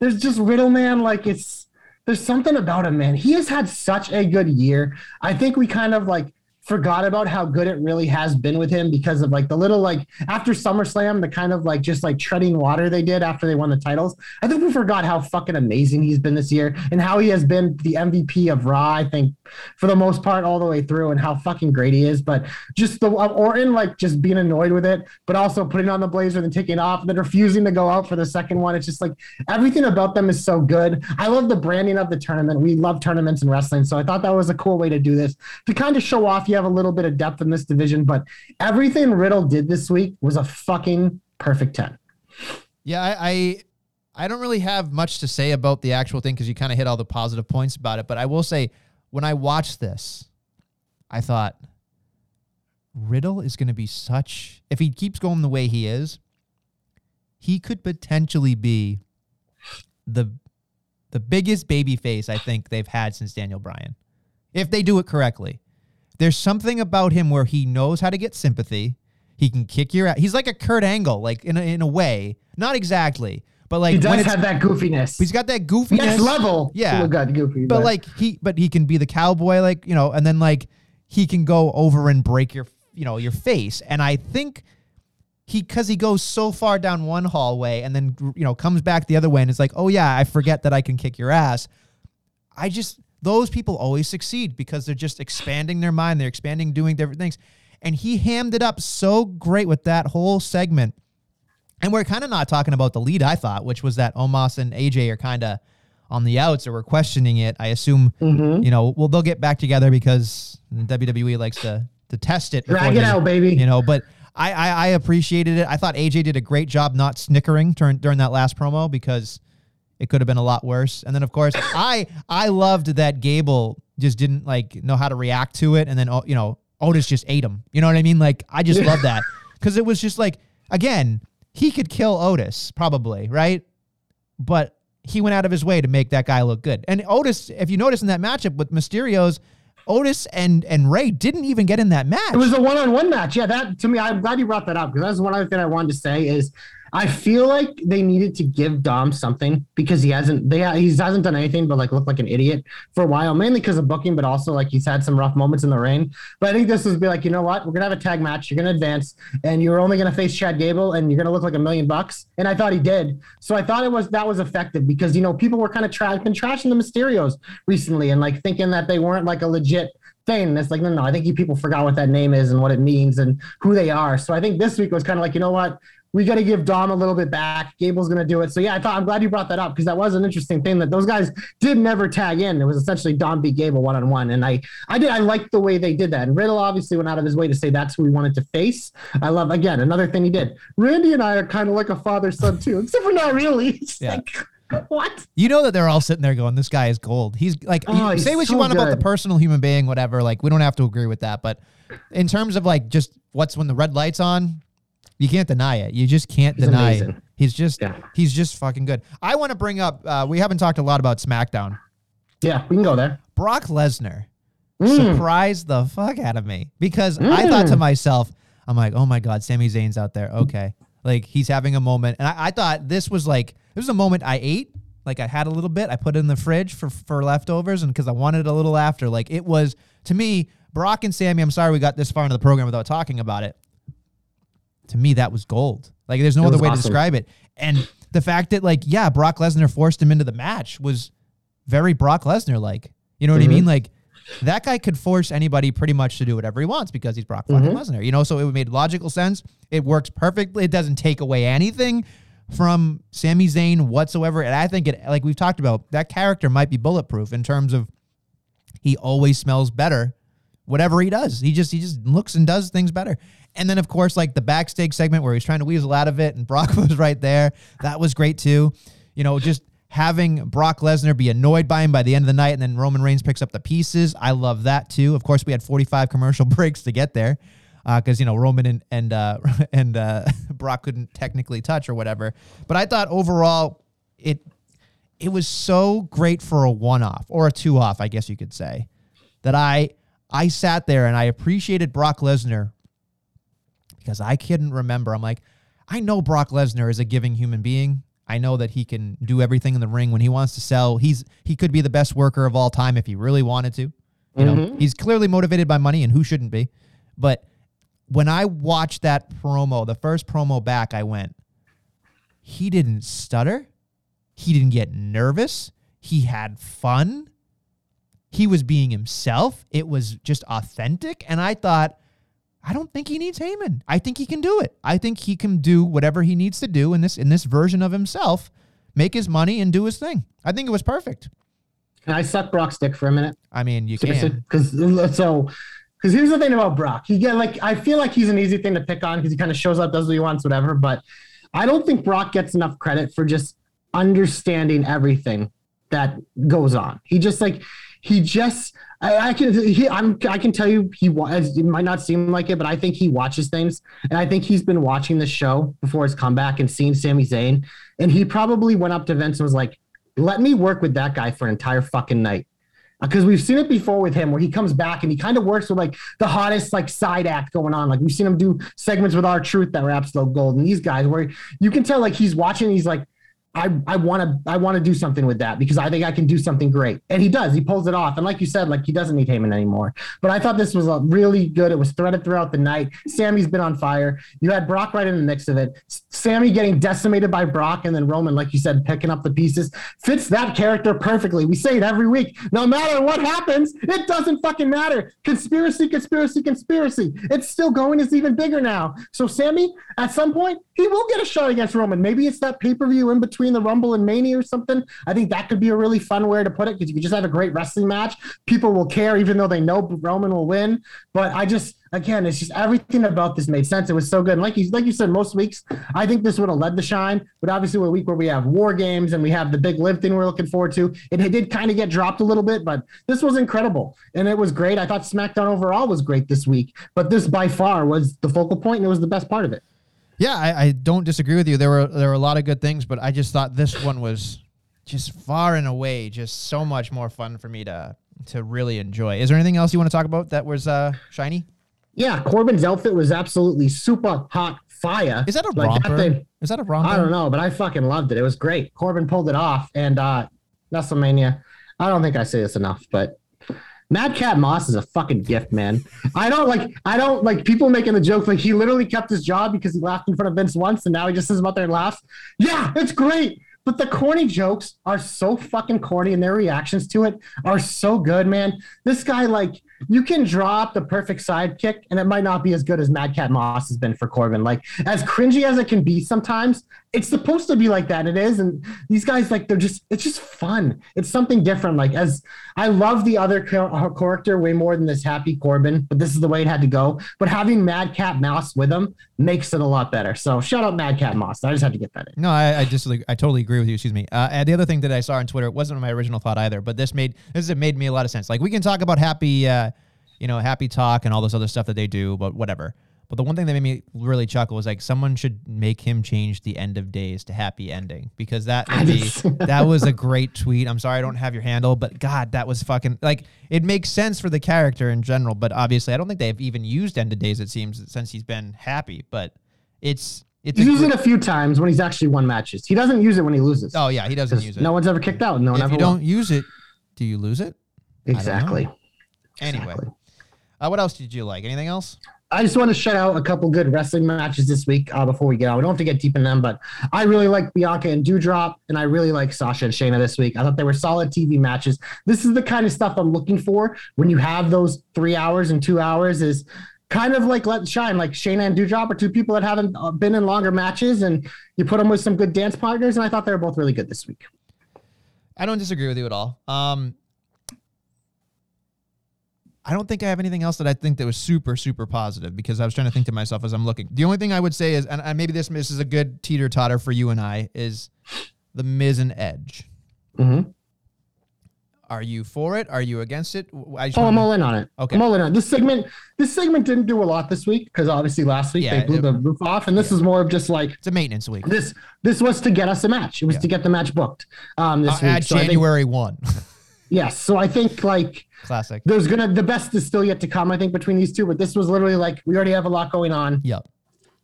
there's just Riddle, man. Like it's there's something about him, man. He has had such a good year. I think we kind of like forgot about how good it really has been with him because of like the little like after SummerSlam, the kind of like just like treading water they did after they won the titles. I think we forgot how fucking amazing he's been this year and how he has been the MVP of Raw, I think, for the most part, all the way through, and how fucking great he is. But just the uh, Orton like just being annoyed with it, but also putting on the blazer and then taking off and then refusing to go out for the second one. It's just like everything about them is so good. I love the branding of the tournament. We love tournaments and wrestling, so I thought that was a cool way to do this to kind of show off you have a little bit of depth in this division. But everything Riddle did this week was a fucking perfect ten. Yeah, I, I I don't really have much to say about the actual thing because you kind of hit all the positive points about it. But I will say, when I watched this, I thought Riddle is going to be such. If he keeps going the way he is, he could potentially be the the biggest baby face I think they've had since Daniel Bryan. If they do it correctly. There's something about him where he knows how to get sympathy. He can kick your ass. He's like a Kurt Angle, like in a, in a way. Not exactly, but like He does have that goofiness. he's got that goofiness. Next level. Yeah. Got goofy. but like he but he can be the cowboy like you know and then like he can go over and break your you know your face and i think he because he goes so far down one hallway and then you know comes back the other way and it's like oh yeah i forget that i can kick your ass i just those people always succeed because they're just expanding their mind they're expanding doing different things and he hammed it up so great with that whole segment And we're kind of not talking about the lead, I thought, which was that Omos and AJ are kind of on the outs or we're questioning it. I assume, Mm-hmm. you know, well, they'll get back together because WWE likes to to test it. Drag it they- out, baby. You know, but I, I, I appreciated it. I thought AJ did a great job not snickering during, during that last promo because it could have been a lot worse. And then, of course, I I loved that Gable just didn't like know how to react to it, and then oh, you know Otis just ate him. You know what I mean? Like I just love that because it was just like again he could kill Otis probably right, but he went out of his way to make that guy look good. And Otis, if you notice in that matchup with Mysterio's. Otis and and Ray didn't even get in that match. It was a one-on-one match. Yeah, that to me, I'm glad you brought that up because that's one other thing I wanted to say is I feel like they needed to give Dom something because he hasn't they he hasn't done anything but like look like an idiot for a while, mainly because of booking, but also like he's had some rough moments in the ring. But I think this was be like, you know what, we're gonna have a tag match, you're gonna advance, and you're only gonna face Chad Gable, and you're gonna look like a million bucks. And I thought he did, so I thought it was that was effective because you know people were kind of tra- been trashing the Mysterios recently and like thinking that they weren't like a legit thing. And it's like, no, no, I think you people forgot what that name is and what it means and who they are. So I think this week was kind of like, you know what? We got to give Dom a little bit back. Gable's going to do it. So yeah, I thought I'm glad you brought that up because that was an interesting thing that those guys did never tag in. It was essentially Dom beat Gable one on one, and I I did I liked the way they did that. And Riddle obviously went out of his way to say that's who we wanted to face. I love again another thing he did. Randy and I are kind of like a father son too, except for not really. Yeah. like, what? You know that they're all sitting there going, "This guy is gold." He's like, Oh, you- he's say what you so want about the personal human being, whatever. Like, we don't have to agree with that, but in terms of like just what's when the red lights on, you can't deny it. You just can't He's deny amazing. it. He's just, Yeah. he's just fucking good. I want to bring up. Uh, we haven't talked a lot about SmackDown. Yeah, we can go there. Brock Lesnar Mm. surprised the fuck out of me because I thought to myself, I'm like, oh my God, Sami Zayn's out there. Okay. Like he's having a moment. And I, I thought this was like, this was a moment I ate. Like I had a little bit, I put it in the fridge for, for leftovers and because I wanted a little after. Like it was, to me, Brock and Sami, I'm sorry we got this far into the program without talking about it. To me, that was gold. Like there's no It other way to describe it. And the fact that, like, yeah, Brock Lesnar forced him into the match was very Brock Lesnar like. You know what I Mm-hmm. mean? Like that guy could force anybody pretty much to do whatever he wants because he's Brock Mm-hmm. Lesnar. You know, so it made logical sense. It works perfectly. It doesn't take away anything from Sami Zayn whatsoever. And I think it, like we've talked about, that character might be bulletproof in terms of he always smells better whatever he does. He just he just looks and does things better. And then of course like the backstage segment where he's trying to weasel out of it and Brock was right there. That was great too. You know, just having Brock Lesnar be annoyed by him by the end of the night and then Roman Reigns picks up the pieces. I love that too. Of course we had 45 commercial breaks to get there. Because you know Roman and and uh, and uh, Brock couldn't technically touch or whatever, but I thought overall it it was so great for a one off or a two off, I guess you could say, that I I sat there and I appreciated Brock Lesnar because I couldn't remember. I'm like, I know Brock Lesnar is a giving human being. I know that he can do everything in the ring when he wants to sell. He's he could be the best worker of all time if he really wanted to. You know, mm-hmm. he's clearly motivated by money, and who shouldn't be? But when I watched that promo, the first promo back, I went, he didn't stutter. He didn't get nervous. He had fun. He was being himself. It was just authentic. And I thought, I don't think he needs Heyman. I think he can do it. I think he can do whatever he needs to do in this in this version of himself, make his money and do his thing. I think it was perfect. Can I suck Brock's dick for a minute? I mean, you can. Because so, because here's the thing about Brock. He get like I feel like he's an easy thing to pick on because he kind of shows up, does what he wants, whatever. But I don't think Brock gets enough credit for just understanding everything that goes on. He just like he just I, I can he I'm I can tell you he was it might not seem like it, but I think he watches things, and I think he's been watching the show before his comeback and seen Sami Zayn, and he probably went up to Vince and was like, "Let me work with that guy for an entire fucking night." Uh, because we've seen it before with him where he comes back and he kind of works with like the hottest like side act going on. Like we've seen him do segments with R-Truth that were absolute gold. And these guys where you can tell like he's watching, he's like, I, I want to I want to do something with that because I think I can do something great. And he does. He pulls it off. And like you said, like he doesn't need Heyman anymore. But I thought this was a really good. It was threaded throughout the night. Sami's been on fire. You had Brock right in the mix of it. Sami getting decimated by Brock and then Roman, like you said, picking up the pieces. Fits that character perfectly. We say it every week. No matter what happens, it doesn't fucking matter. Conspiracy, conspiracy, conspiracy. It's still going. It's even bigger now. So Sami, at some point, he will get a shot against Roman. Maybe it's that pay per view in between the Rumble and Mania or something. I think that could be a really fun way to put it because you could just have a great wrestling match. People will care even though they know Roman will win. But I just again, it's just everything about this made sense. It was so good. And like you like you said, most weeks I think this would have led the shine. But obviously, a week where we have war games and we have the big live thing we're looking forward to, it, it did kind of get dropped a little bit. But this was incredible and it was great. I thought SmackDown overall was great this week, but this by far was the focal point and it was the best part of it. Yeah, I, I don't disagree with you. There were there were a lot of good things, but I just thought this one was just far and away just so much more fun for me to to really enjoy. Is there anything else you want to talk about that was uh shiny? Yeah, Corbin's outfit was absolutely super hot fire. Is that a Like, that romper? thing- Is that a romper? I don't know, but I fucking loved it. It was great. Corbin pulled it off, and uh WrestleMania. I don't think I say this enough, but Madcap Moss is a fucking gift, man. I don't like. I don't like people making the joke like he literally kept his job because he laughed in front of Vince once, and now he just sits up there and laughs. Yeah, it's great. But the corny jokes are so fucking corny, and their reactions to it are so good, man. This guy, like, you can drop the perfect sidekick, and it might not be as good as Madcap Moss has been for Corbin. Like, as cringy as it can be sometimes, it's supposed to be like that. It is, and these guys, like, they're just, it's just fun. It's something different. Like, as I love the other uh, character way more than this happy Corbin, but this is the way it had to go. But having Madcap Moss with him makes it a lot better. So, shout out Madcap Moss. I just had to get that in. No, I, I disagree. I totally agree with you. Excuse me. Uh, and the other thing that I saw on Twitter it wasn't my original thought either, but this made this has made me a lot of sense. Like we can talk about happy, uh, you know, happy talk and all this other stuff that they do, but whatever. But the one thing that made me really chuckle was like someone should make him change the end of days to happy ending because that would be that was a great tweet. I'm sorry I don't have your handle, but God, that was fucking like it makes sense for the character in general. But obviously, I don't think they've even used end of days. It seems since he's been happy, but it's it's He's used it a few times when he's actually won matches. He doesn't use it when he loses. Oh yeah, he doesn't use it. No one's ever kicked out. No one if ever you don't use it, do you lose it? Exactly. Anyway, Exactly. uh, what else did you like? Anything else? I just want to shout out a couple good wrestling matches this week uh, before we get out. We don't have to get deep in them, but I really like Bianca and Doudrop, and I really like Sasha and Shayna this week. I thought they were solid TV matches. This is the kind of stuff I'm looking for when you have those three hours and two hours. Is kind of like let shine. Like Shayna and Doudrop are two people that haven't uh, been in longer matches, and you put them with some good dance partners, and I thought they were both really good this week. I don't disagree with you at all. Um, I don't think I have anything else that I think that was super, super positive because I was trying to think to myself as I'm looking. The only thing I would say is, and, maybe this, this is a good teeter totter for you and I, is the Miz and Edge. Mm-hmm. Are you for it? Are you against it? Oh, I'm all in on it. Okay. I'm all in on it. This segment, this segment didn't do a lot this week because obviously last week Yeah, they blew it- the roof off, and this is more of just like it's a maintenance week. this. This was to get us a match. It was Yeah. to get the match booked. Um, this Uh, week. at So I think- January 1. yes. So I think like Classic. there's gonna the best is still yet to come. I think between these two, but this was literally like we already have a lot going on. Yep.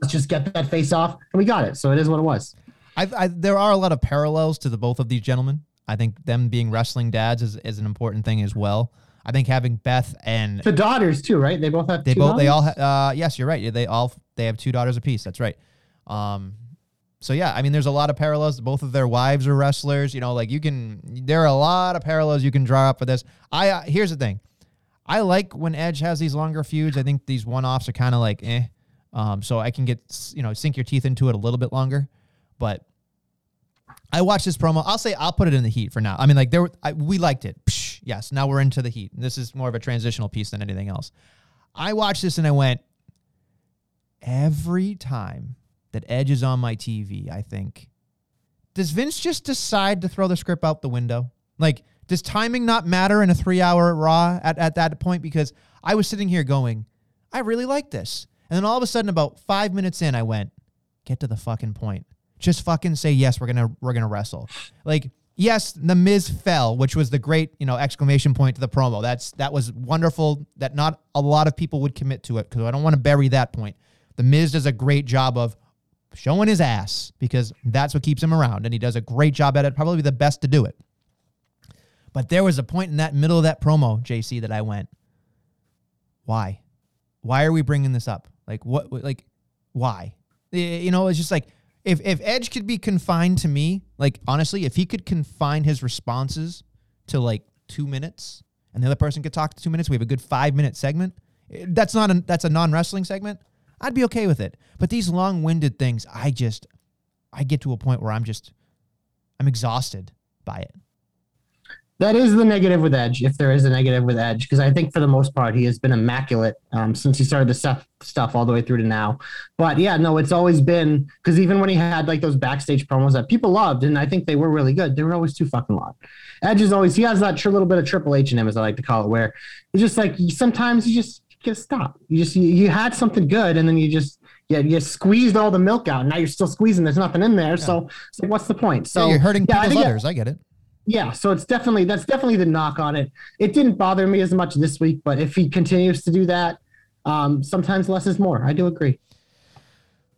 Let's just get that face off, and we got it. So it is what it was. I, I, there are a lot of parallels to the both of these gentlemen. I think them being wrestling dads is, is an important thing as well. I think having Beth and The daughters too, right? They both have. they two both they all ha- uh yes you're right they all they have two daughters apiece that's right um so yeah i mean there's a lot of parallels both of their wives are wrestlers you know like you can there are a lot of parallels you can draw up for this i uh, here's the thing i like when edge has these longer feuds i think these one-offs are kind of like eh um so i can get you know sink your teeth into it a little bit longer but I watched this promo. I'll say I'll put it in the heat for now. I mean, like there, I, we liked it. Psh, yes, now we're into the heat. This is more of a transitional piece than anything else. I watched this and I went, every time that Edge is on my TV, I think, does Vince just decide to throw the script out the window? Like, does timing not matter in a three hour Raw at, at that point? Because I was sitting here going, I really like this. And then all of a sudden, about five minutes in, I went, get to the fucking point. Just fucking say yes, we're gonna we're gonna wrestle. Like, yes, the Miz fell, which was the great, you know, exclamation point to the promo. That's that was wonderful that not a lot of people would commit to it because I don't want to bury that point. The Miz does a great job of showing his ass because that's what keeps him around, and he does a great job at it, probably the best to do it. But there was a point in that middle of that promo, JC, that I went, why? Why are we bringing this up? Like what? Like why? You know, it's just like if if Edge could be confined to me, like honestly, if he could confine his responses to like two minutes, and the other person could talk to two minutes, we have a good five minute segment. eh, That's not a that's a non wrestling segment. I'd be okay with it. But these long-winded things, I just I get to a point where I'm just I'm exhausted by it. That is the negative with Edge, if there is a negative with Edge, because I think for the most part he has been immaculate um, since he started the stuff stuff all the way through to now. But yeah, no, it's always been because even when he had like those backstage promos that people loved, and I think they were really good, they were always too fucking long. Edge is always he has that tr- little bit of Triple H in him, as I like to call it, where it's just like sometimes you just gotta stop. You just you, you had something good, and then you just yeah, you squeezed all the milk out. Now you're still squeezing. There's nothing in there. So, so what's the point? So yeah, you're hurting yeah, I people's think that- I get it. yeah, so it's definitely that's definitely the knock on it. It didn't bother me as much this week, but if he continues to do that, um, sometimes less is more. I do agree.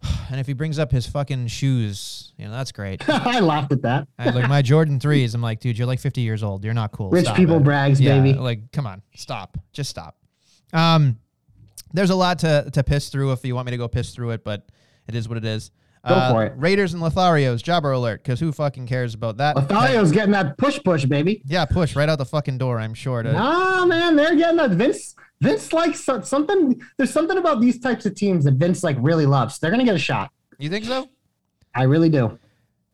And if he brings up his fucking shoes, you know, that's great. I laughed at that. I like my Jordan threes. I'm like, dude, you're like 50 years old. You're not cool. Rich Stop people it. brags, yeah, baby. Like, come on, stop. Just stop. Um, there's a lot to to piss through if you want me to go piss through it, but it is what it is. Go Uh, for it. Raiders and Lotharios, jobber alert, because who fucking cares about that? Lothario's getting that push push, baby. Yeah, push right out the fucking door. I'm sure. To, Ah, man, they're getting that. Vince Vince likes something. There's something about these types of teams that Vince like really loves. They're gonna get a shot. You think so? I really do.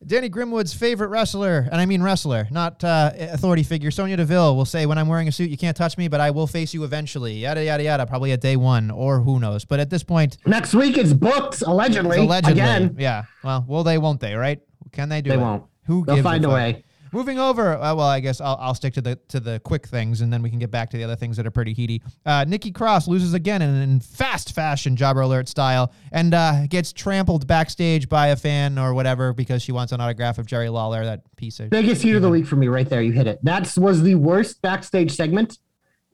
Danny Grimwood's favorite wrestler, and I mean wrestler, not uh, authority figure, Sonya Deville, will say, When I'm wearing a suit, you can't touch me, but I will face you eventually. Yada, yada, yada. Probably at day one, or who knows. But at this point, Next week it's booked allegedly. allegedly. Again, Yeah. Well, will they, won't they, right? Can they do they it? won't. Who They'll find a fuck? way. Moving over, uh, well, I guess I'll, I'll stick to the to the quick things, and then we can get back to the other things that are pretty heaty. Uh, Nikki Cross loses again in, in fast fashion, Jobber Alert style, and uh, gets trampled backstage by a fan or whatever because she wants an autograph of Jerry Lawler, that piece of. Biggest heat of the week for me, right there. You hit it. That was the worst backstage segment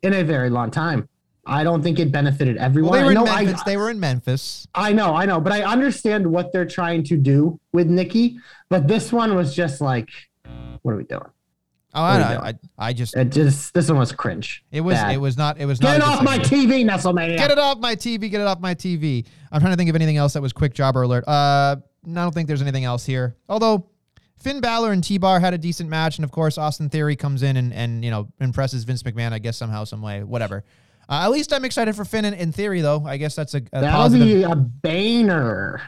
in a very long time. I don't think it benefited everyone. Well, they were I in know, Memphis. I, they were in Memphis. I know, I know, but I understand what they're trying to do with Nikki. But this one was just like, what are we doing? Oh, are you I, I. I just It just this one was cringe. it was Bad. it was not it was Get not. a good off my. TV, Nestlemania. Get it off my TV. Get it off my TV. I'm trying to think of anything else that was quick jobber alert. Uh, I don't think there's anything else here. Although Finn Balor and T Bar had a decent match, and of course Austin Theory comes in and and you know impresses Vince McMahon. I guess somehow, some way, whatever. Uh, at least I'm excited for Finn in, in theory, though. I guess that's a, a That'll positive. be a banner.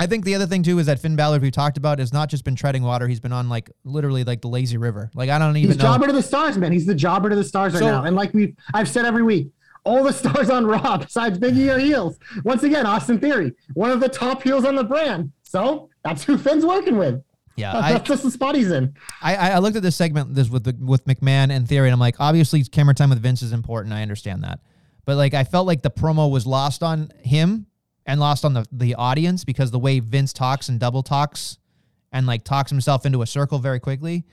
I think the other thing too is that Finn Balor, we talked about, has not just been treading water. He's been on like literally like the lazy river. Like I don't even He's know. jobber to the stars, man. He's the jobber to the stars right now. And like we I've said every week, all the stars on Raw besides Biggie are heels. Once again, Austin Theory, one of the top heels on the brand. So that's who Finn's working with. yeah, That's, I, that's just the spot he's in. I, I looked at this segment this with the, with McMahon and Theory, and I'm like, obviously camera time with Vince is important. I understand that, but like I felt like the promo was lost on him and lost on the the audience because the way Vince talks and double talks and like talks himself into a circle very quickly.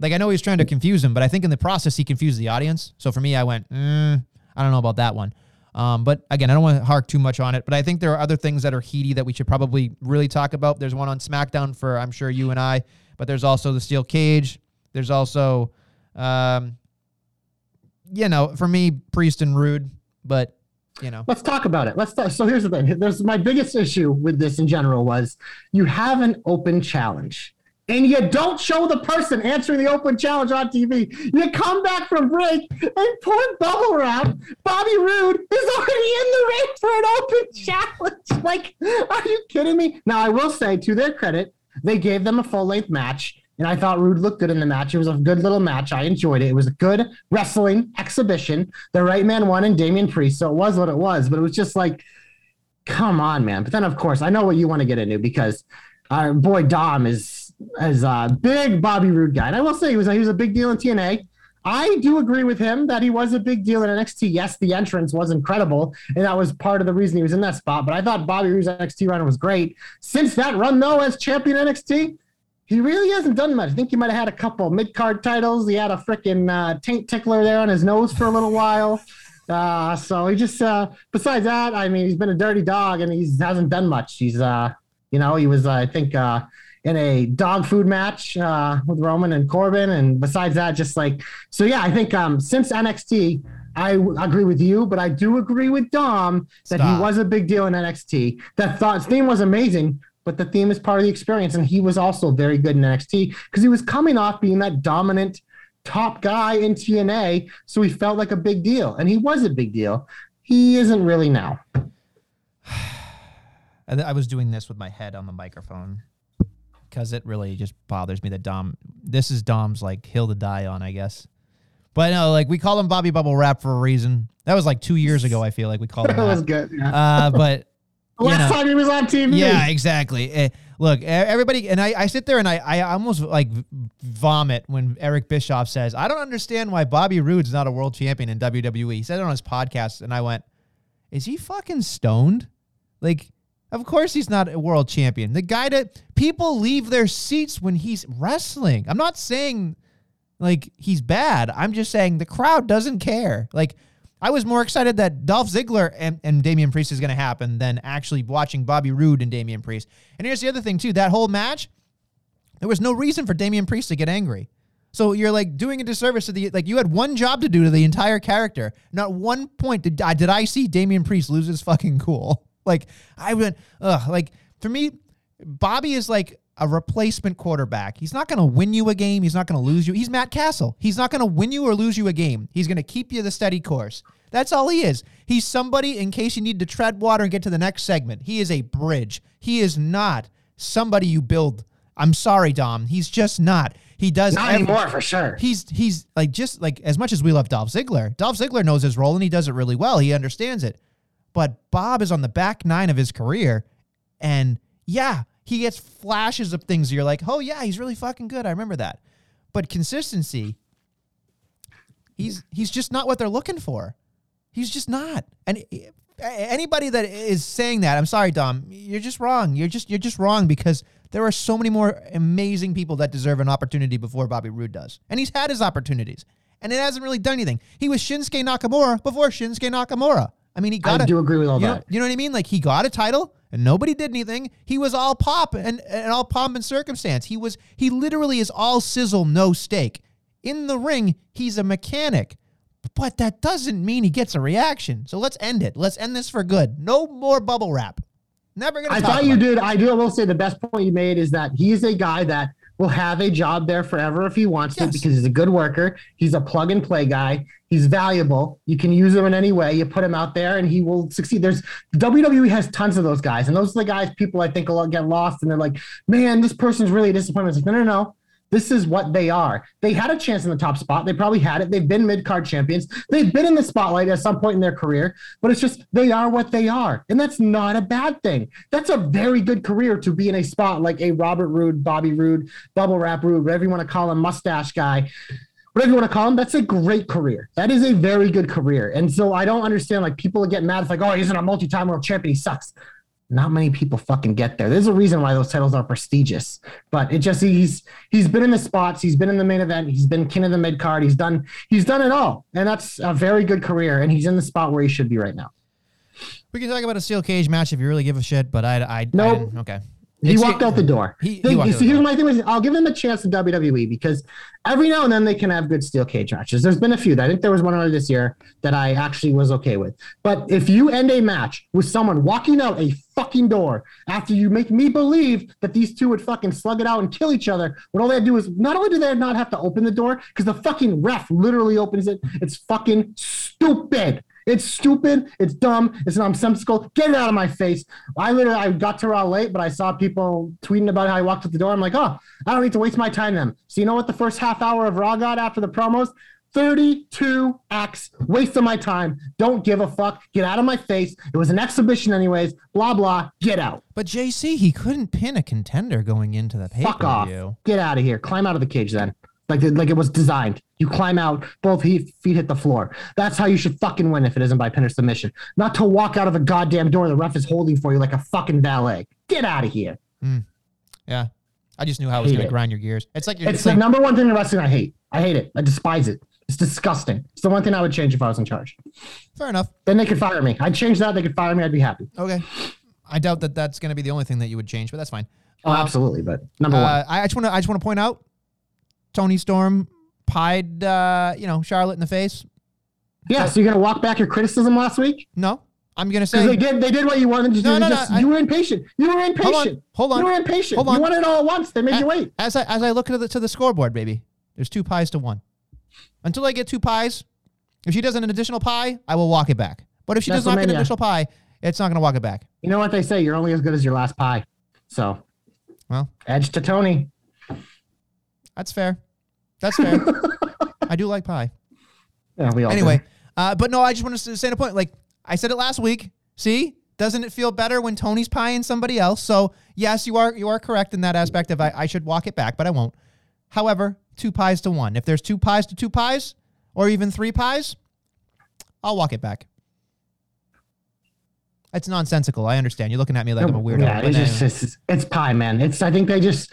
Like I know he's trying to confuse him, but I think in the process he confused the audience. So for me, I went, mm, I don't know about that one. Um, but again, I don't want to hark too much on it. But I think there are other things that are heaty that we should probably really talk about. There's one on SmackDown for I'm sure you and I, but there's also the steel cage. There's also, um, you know, for me, Priest and Roode. But you know, Let's talk about it. Let's talk. So here's the thing. There's my biggest issue with this in general was you have an open challenge. And you don't show the person answering the open challenge on TV. You come back from break and poor bubble wrap. Bobby Roode is already in the ring for an open challenge. Like, are you kidding me? Now, I will say, to their credit, they gave them a full length match. And I thought Roode looked good in the match. It was a good little match. I enjoyed it. It was a good wrestling exhibition. The right man won and Damian Priest. So it was what it was. But it was just like, come on, man. But then, of course, I know what you want to get into because our boy Dom is is a big Bobby Roode guy. And I will say he was he was a big deal in TNA. I do agree with him that he was a big deal in NXT. Yes, the entrance was incredible, and that was part of the reason he was in that spot. But I thought Bobby Roode's NXT run was great. Since that run, though, as champion NXT, he really hasn't done much. I think he might have had a couple mid card titles. He had a freaking uh, taint tickler there on his nose for a little while. Uh, so he just, uh, besides that, I mean, he's been a dirty dog and he hasn't done much. He's, uh, you know, he was, uh, I think, uh, in a dog food match uh, with Roman and Corbin. And besides that, just like, so yeah, I think um, since NXT, I w- agree with you, but I do agree with Dom that Stop. he was a big deal in NXT. That thought theme was amazing, but the theme is part of the experience. And he was also very good in NXT because he was coming off being that dominant top guy in TNA. So he felt like a big deal. And he was a big deal. He isn't really now. I, I was doing this with my head on the microphone because it really just bothers me that Dom. This is Dom's like hill to die on, I guess. But no, like we call him Bobby Bubble Wrap for a reason. That was like two years ago. I feel like we called him That was good. Yeah. Uh, but you Last know. time he was on TV. Yeah, exactly. Eh, look, everybody, and I, I sit there and I, I almost like vomit when Eric Bischoff says, I don't understand why Bobby Roode's not a world champion in WWE. He said it on his podcast, and I went, Is he fucking stoned? Like, of course he's not a world champion. The guy that people leave their seats when he's wrestling. I'm not saying like he's bad. I'm just saying the crowd doesn't care. Like I was more excited that Dolph Ziggler and, and Damian Priest is going to happen than actually watching Bobby Roode and Damian Priest. And here's the other thing too: that whole match, there was no reason for Damian Priest to get angry. So you're like doing a disservice to the like you had one job to do to the entire character. Not one point did I did I see Damian Priest lose his fucking cool. Like I went, ugh. Like for me, Bobby is like a replacement quarterback. He's not going to win you a game. He's not going to lose you. He's Matt Cassel. He's not going to win you or lose you a game. He's going to keep you the steady course. That's all he is. He's somebody in case you need to tread water and get to the next segment. He is a bridge. He is not somebody you build. I'm sorry, Dom. He's just not. He does Not every- anymore for sure. He's he's like just like as much as we love Dolph Ziggler, Dolph Ziggler knows his role and he does it really well. He understands it. But Bob is on the back nine of his career, and yeah, he gets flashes of things. You're like, oh yeah, he's really fucking good. I remember that. But consistency, he's he's just not what they're looking for. He's just not. And eh, eh, anybody that is saying that, I'm sorry, Dom, you're just wrong. You're just you're just wrong because there are so many more amazing people that deserve an opportunity before Bobby Roode does, and he's had his opportunities, and it hasn't really done anything. He was Shinsuke Nakamura before Shinsuke Nakamura. I mean, he got. I a- do agree with all you know, that. you know what I mean? Like he got a title and nobody did anything. He was all pop and, and all pomp and circumstance. He was he literally is all sizzle, no steak. In the ring, he's a mechanic. But that doesn't mean he gets a reaction. So let's end it. Let's end this for good. No more bubble wrap. Never gonna I thought you it. did. I do. I will say the best point you made is that he is a guy that will have a job there forever if he wants to because he's a good worker. He's a plug and play guy. He's valuable. You can use him in any way. You put him out there and he will succeed. There's WWE has tons of those guys, and those are the guys people I think will get lost and they're like, man, this person's really a disappointment. It's like, no, no, no. This is what they are. They had a chance in the top spot. They probably had it. They've been mid card champions. They've been in the spotlight at some point in their career, but it's just they are what they are. And that's not a bad thing. That's a very good career to be in a spot like a Robert Roode, Bobby Roode, Bubble Wrap Roode, whatever you want to call him, mustache guy, whatever you want to call him. That's a great career. That is a very good career. And so I don't understand like people get mad. It's like, oh, he's not a multi time world champion. He sucks not many people fucking get there. There's a reason why those titles are prestigious, but it just he's he's been in the spots, he's been in the main event, he's been king of the mid card, he's done he's done it all, and that's a very good career, and he's in the spot where he should be right now. We can talk about a steel cage match if you really give a shit, but I I, I Nope. didn't- okay. He walked out the door. He- he They- walked so the here's door. my thing: with, I'll give them a chance in WWE because every now and then they can have good steel cage matches. There's been a few. I think there was one earlier this year that I actually was okay with. But if you end a match with someone walking out a fucking door after you make me believe that these two would fucking slug it out and kill each other, what all they do is not only do they not have to open the door because the fucking ref literally opens it. It's fucking stupid. It's stupid. It's dumb. It's nonsensical. Get it out of my face. I literally I got to Raw late, but I saw people tweeting about how I walked out the door. I'm like, oh, I don't need to waste my time then. So you know what the first half hour of Raw got after the promos? 32 acts, waste of my time. Don't give a fuck. Get out of my face. It was an exhibition anyways. Blah blah. Get out. But JC, he couldn't pin a contender going into the pay Fuck off. Get out of here. Climb out of the cage then. Like like it was designed. You climb out, both feet hit the floor. That's how you should fucking win if it isn't by pin or submission. Not to walk out of a goddamn door the ref is holding for you like a fucking valet. Get out of here. Yeah. I just knew how it was going to grind your gears. It's like you're It's the number one thing in wrestling I hate. I hate it. I despise it. It's disgusting. It's the one thing I would change if I was in charge. fair enough. Then they could fire me. I'd change that. They could fire me. I'd be happy. Okay. I doubt that that's going to be the only thing that you would change, but that's fine. Oh, absolutely. But number one. Uh, I I just want to I just want to point out Toni Storm pied uh, you know Charlotte in the face. Yeah. So you're gonna walk back your criticism last week No, I'm going to because they say did. They did what you wanted to do. No, no, You no, just- I- were impatient. You were impatient. hold on, hold on. You were impatient. Hold on. You wanted it all at once. They made you wait. as I as I look at the to the scoreboard, baby. There's two pies to one. Until I get two pies, if she does an additional pie, I will walk it back. But if she does not get an additional pie, It's not going to walk it back. You know what they say? You're only as good as your last pie. So, Well. edge to Toni. That's fair. That's fair. I do like pie. Yeah, we all do. Anyway, uh, but no, I just want to say a point. Like I said it last week. See, doesn't it feel better when Toni's pieing somebody else? So yes, you are you are correct in that aspect of I, I should walk it back, but I won't. However, two pies to one. If there's two pies to two pies, or even three pies, I'll walk it back. It's nonsensical. I understand. You're looking at me like I'm a weirdo. Yeah, it's just it's, it's pie, man. It's I think they just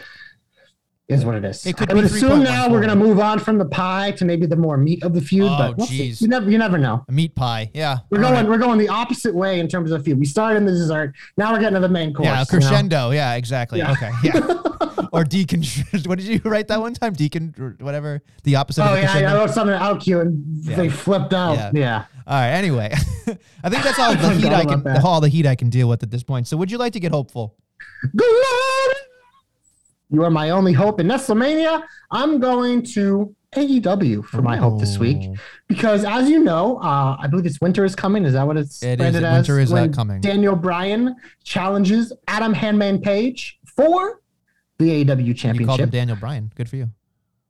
is what it is. It I would assume now we're gonna move on from the pie to maybe the more meat of the feud, Oh, but we'll jeez. you never you never know. a meat pie. Yeah. We're All going right. we're going the opposite way in terms of the feud. We started in the dessert. Now we're getting to the main course. Yeah, you know? crescendo. Yeah, exactly. Yeah. Okay. Yeah. or decon. What did you write that one time? Decon, or whatever. The opposite Oh of a yeah, crescendo. yeah, I wrote something out cue and Yeah. they flipped out. Yeah. Yeah. All right. Anyway, I think that's all the heat I can, all the heat I can deal with at this point. So, would you like to get hopeful? Glory! You are my only hope in WrestleMania. I'm going to AEW for my hope this week because, as you know, uh, I believe it's winter is coming. Is that what it's It is. branded as? Winter is, uh, When coming. Daniel Bryan challenges Adam Hangman Page for the AEW You called him Championship. Daniel Bryan. Good for you.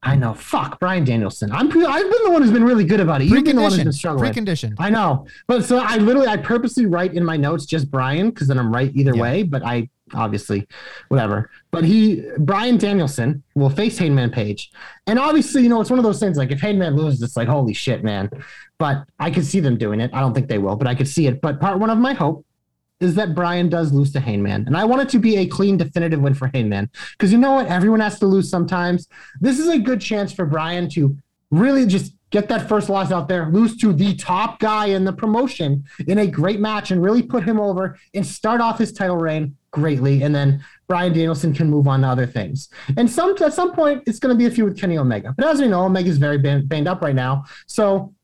I know. Fuck Bryan Danielson. I'm. pre- I've been the one who's been really good about it. You've been the one who's been struggling. Preconditioned. I know, but so I literally I purposely write in my notes just Bryan because then I'm right either Yeah. way. But I obviously whatever. But he Bryan Danielson will face Hangman Page, and obviously you know it's one of those things like if Hangman loses, it's like holy shit, man. But I could see them doing it. I don't think they will, but I could see it. But part one of my hope is that Bryan does lose to Hangman, and I want it to be a clean, definitive win for Hangman because you know what, everyone has to lose sometimes. This is a good chance for Bryan to really just get that first loss out there, lose to the top guy in the promotion in a great match, and really put him over and start off his title reign greatly. And then Bryan Danielson can move on to other things. And some at some point, it's going to be a feud with Kenny Omega. But as we know, Omega's very banged, banged up right now. So,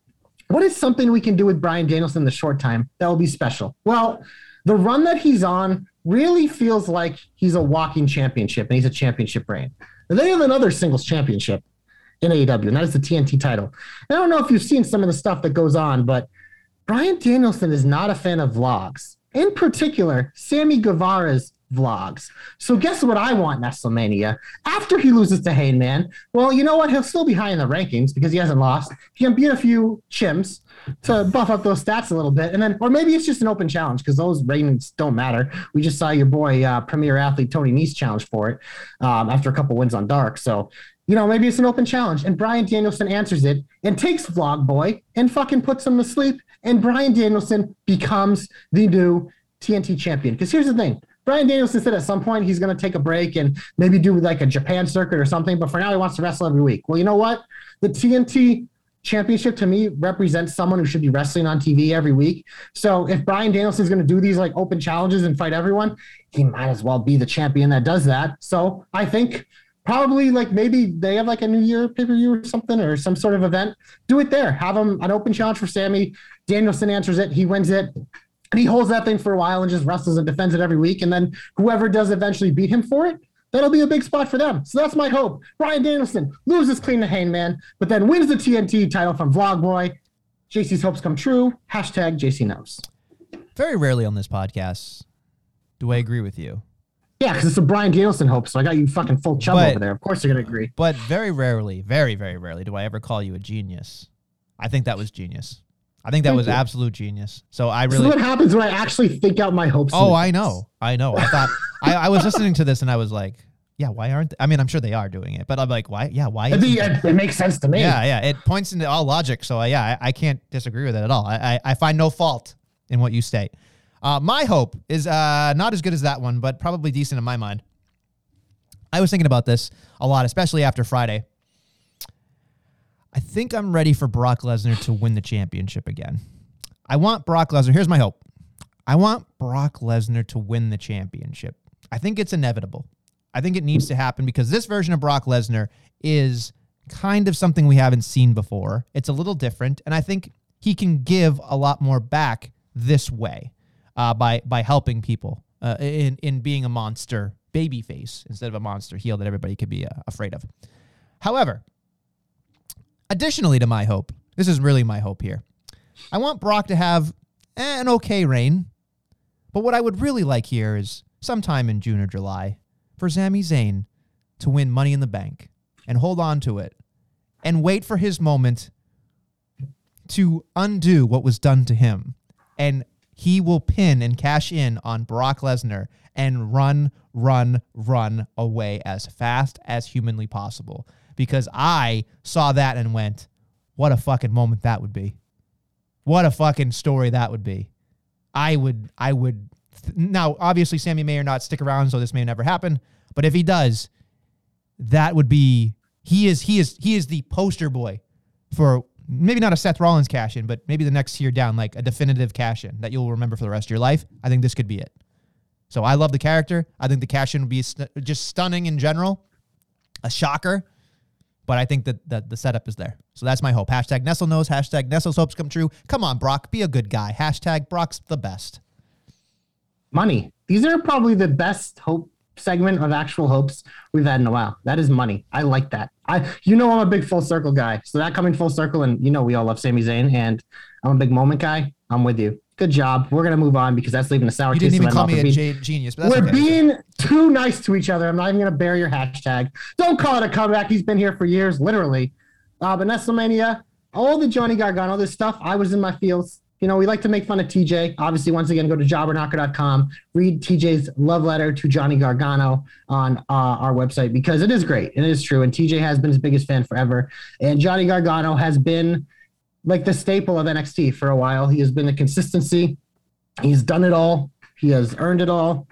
what is something we can do with Bryan Danielson in the short time that will be special? Well, the run that he's on really feels like he's a walking championship and he's a championship reign. They have another singles championship in AEW, and that is the TNT title. I don't know if you've seen some of the stuff that goes on, but Bryan Danielson is not a fan of vlogs. In particular, Sammy Guevara's vlogs. So guess what I want WrestleMania? After he loses to Heyman, well, you know what? He'll still be high in the rankings because he hasn't lost. He can beat a few chimps to buff up those stats a little bit. And then, or maybe it's just an open challenge because those ratings don't matter. We just saw your boy, uh, premier athlete Tony Nese challenge for it um, after a couple wins on Dark. So, you know, maybe it's an open challenge. And Bryan Danielson answers it and takes Vlog Boy and fucking puts him to sleep. And Bryan Danielson becomes the new TNT champion. Because here's the thing. Bryan Danielson said at some point he's going to take a break and maybe do like a Japan circuit or something. But for now, he wants to wrestle every week. Well, you know what? The TNT championship to me represents someone who should be wrestling on TV every week. So if Bryan Danielson is going to do these like open challenges and fight everyone, he might as well be the champion that does that. So I think probably like maybe they have like a New Year pay per view or something or some sort of event. Do it there. Have him an open challenge for Sammy. Danielson answers it. He wins it. And he holds that thing for a while and just wrestles and defends it every week. And then whoever does eventually beat him for it, that'll be a big spot for them. So that's my hope. Bryan Danielson loses clean to Hangman, but then wins the TNT title from Vlog Boy. JC's hopes come true. Hashtag JC knows. Very rarely on this podcast do I agree with you, Yeah, because it's a Bryan Danielson hope. So I got you fucking full chub But- over there. Of course you're going to agree. but very rarely, very very rarely do I ever call you a genius. I think that was genius. I think that Thank was you. absolute genius. So I This really is what happens when I actually think out my hopes. Oh, I know. I know. I thought I, I was listening to this and I was like, yeah, why aren't they? I mean, I'm sure they are doing it, but I'm like, why? Yeah, why? It'd be, isn't- it, it makes sense to me. yeah, yeah. It points into all logic. So uh, yeah, I, I can't disagree with it at all. I, I, I find no fault in what you state. Uh, my hope is uh, not as good as that one, but probably decent in my mind. I was thinking about this a lot, especially after Friday. I think I'm ready for Brock Lesnar to win the championship again. I want Brock Lesnar. Here's my hope. I want Brock Lesnar to win the championship. I think it's inevitable. I think it needs to happen because this version of Brock Lesnar is kind of something we haven't seen before. It's a little different, and I think he can give a lot more back this way uh, by by helping people uh, in in being a monster babyface instead of a monster heel that everybody could be uh, afraid of. However, additionally to my hope, this is really my hope here. I want Brock to have eh, an okay reign, But what I would really like here is sometime in June or July for Sami Zayn to win Money in the Bank and hold on to it and wait for his moment to undo what was done to him. And he will pin and cash in on Brock Lesnar and run, run, run away as fast as humanly possible. Because I saw that and went, what a fucking moment that would be. What a fucking story that would be. I would, I would. Now, obviously, Sami may or not stick around, so this may never happen. But if he does, that would be he is he is he is the poster boy for maybe not a Seth Rollins cash in, but maybe the next tier down, like a definitive cash in that you'll remember for the rest of your life. I think this could be it. So I love the character. I think the cash in would be st- just stunning in general, a shocker. But I think that, that the setup is there. So that's my hope. Hashtag Nestle knows. Hashtag Nestle's hopes come true. Come on, Brock. Be a good guy. Hashtag Brock's the best. Money. These are probably the best hope segment of actual hopes we've had in a while. That is money. I like that. I, you know, I'm a big full circle guy. So that coming full circle, and you know, we all love Sami Zayn, and I'm a big moment guy. I'm with you. Good job. We're gonna move on because that's leaving a sour You taste didn't even call me a J- genius, but that's We're okay. being too nice to each other. I'm not even gonna bear your hashtag. Don't call it a comeback. He's been here for years, literally. Uh, but WrestleMania, all the Johnny Gargano, this stuff, I was in my feels. You know, we like to make fun of TJ. Obviously, once again, go to jobberknocker.com, read TJ's love letter to Johnny Gargano on uh, our website because it is great. and It is true. And TJ has been his biggest fan forever. And Johnny Gargano has been like the staple of NXT for a while. He has been the consistency. He's done it all. He has earned it all.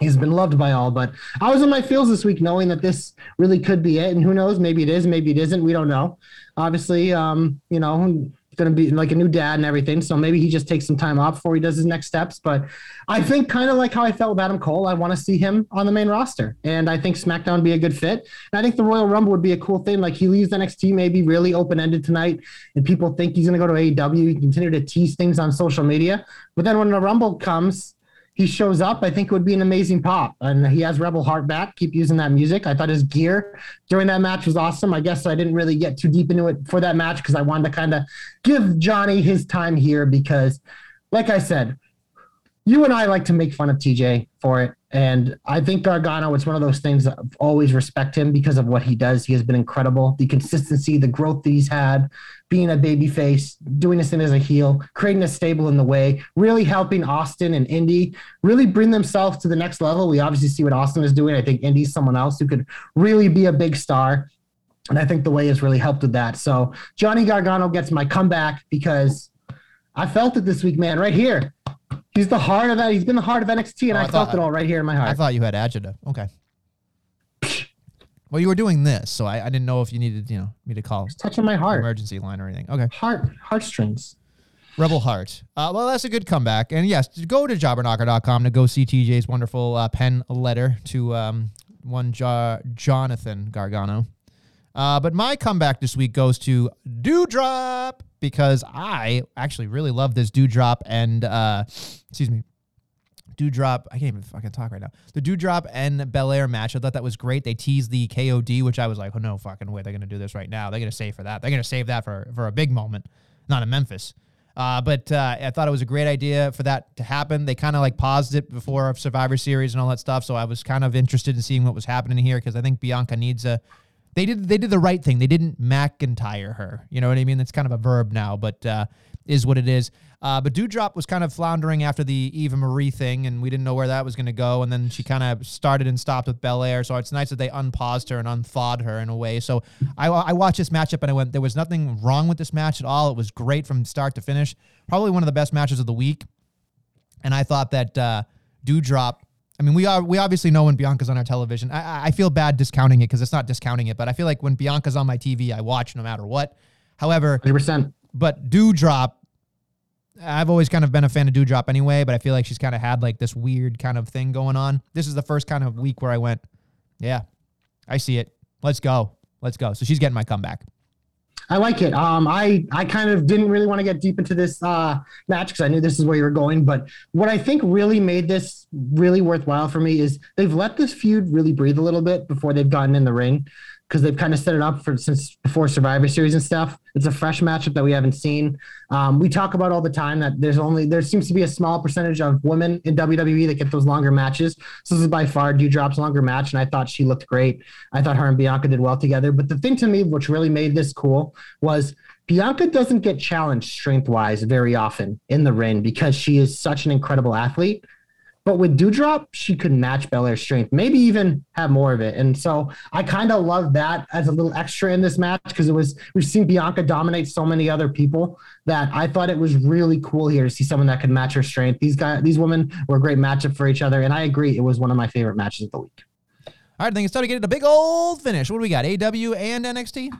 He's been loved by all. But I was in my feels this week knowing that this really could be it. And who knows? Maybe it is. Maybe it isn't. We don't know. Obviously, um, you know, going to be like a new dad and everything. So maybe he just takes some time off before he does his next steps. But I think kind of like how I felt with Adam Cole, I want to see him on the main roster. And I think SmackDown would be a good fit. And I think the Royal Rumble would be a cool thing. Like he leaves NXT maybe really open ended tonight, and people think he's going to go to AEW. He continue to tease things on social media. But then when the Rumble comes, he shows up, I think it would be an amazing pop. And he has Rebel Heart back. Keep using that music. I thought his gear during that match was awesome. I guess I didn't really get too deep into it for that match because I wanted to kind of give Johnny his time here because, like I said, you and I like to make fun of TJ for it. And I think Gargano, it's one of those things that I've always respect him because of what he does. He has been incredible. The consistency, the growth that he's had, being a baby face, doing this thing as a heel, creating a stable in the way, really helping Austin and Indy really bring themselves to the next level. We obviously see what Austin is doing. I think Indy's someone else who could really be a big star. And I think the way has really helped with that. So Johnny Gargano gets my comeback because I felt it this week, man, right here. He's the heart of that. He's been the heart of NXT, and Oh, I, I felt thought- it all right here in my heart. I thought you had agita. Okay. Well, you were doing this, so I, I didn't know if you needed, you know, me to call touching my heart, emergency line or anything. Okay. heart, heartstrings. Rebel Heart. Uh, well, that's a good comeback. And yes, go to jobberknocker.com to go see TJ's wonderful uh, pen letter to um, one jo- Jonathan Gargano. Uh, but my comeback this week goes to Doudrop because I actually really love this Doudrop and, uh, excuse me, Doudrop. I can't even fucking talk right now. The Doudrop and Belair match. I thought that was great. They teased the KOD, which I was like, oh no fucking way, they're gonna do this right now. They're gonna save for that. They're gonna save that for for a big moment, not in Memphis. Uh, but uh, I thought it was a great idea for that to happen. They kind of like paused it before Survivor Series and all that stuff. So I was kind of interested in seeing what was happening here because I think Bianca needs a. They did they did the right thing. They didn't McIntyre her. You know what I mean? That's kind of a verb now, but uh, is what it is. Uh, but Doudrop was kind of floundering after the Eva Marie thing, and we didn't know where that was going to go. And then she kind of started and stopped with Belair. So it's nice that they unpaused her and unthawed her in a way. So I, I watched this matchup and I went, there was nothing wrong with this match at all. It was great from start to finish. Probably one of the best matches of the week. And I thought that uh, Doudrop. I mean, we are we obviously know when Bianca's on our television. I, I- feel bad discounting it because it's not discounting it, but I feel like when Bianca's on my TV, I watch no matter what. However, 100%. but Doudrop, I've always kind of been a fan of Doudrop anyway, but I feel like she's kind of had like this weird kind of thing going on. This is the first kind of week where I went, yeah, I see it. Let's go. Let's go. So she's getting my comeback. I like it. Um, I I kind of didn't really want to get deep into this uh, match because I knew this is where you were going. But what I think really made this really worthwhile for me is they've let this feud really breathe a little bit before they've gotten in the ring. Because they've kind of set it up for since before Survivor Series and stuff. It's a fresh matchup that we haven't seen. Um, we talk about all the time that there's only there seems to be a small percentage of women in WWE that get those longer matches. So this is by far Doudrop's longer match, and I thought she looked great. I thought her and Bianca did well together. But the thing to me, which really made this cool, was Bianca doesn't get challenged strength wise very often in the ring because she is such an incredible athlete. But with Doudrop, she could match Belair's strength, maybe even have more of it. And so I kind of love that as a little extra in this match because it was we've seen Bianca dominate so many other people that I thought it was really cool here to see someone that could match her strength. These guys, these women were a great matchup for each other, and I agree, it was one of my favorite matches of the week. All right, I think it's time to get a big old finish. What do we got? AW and NXT?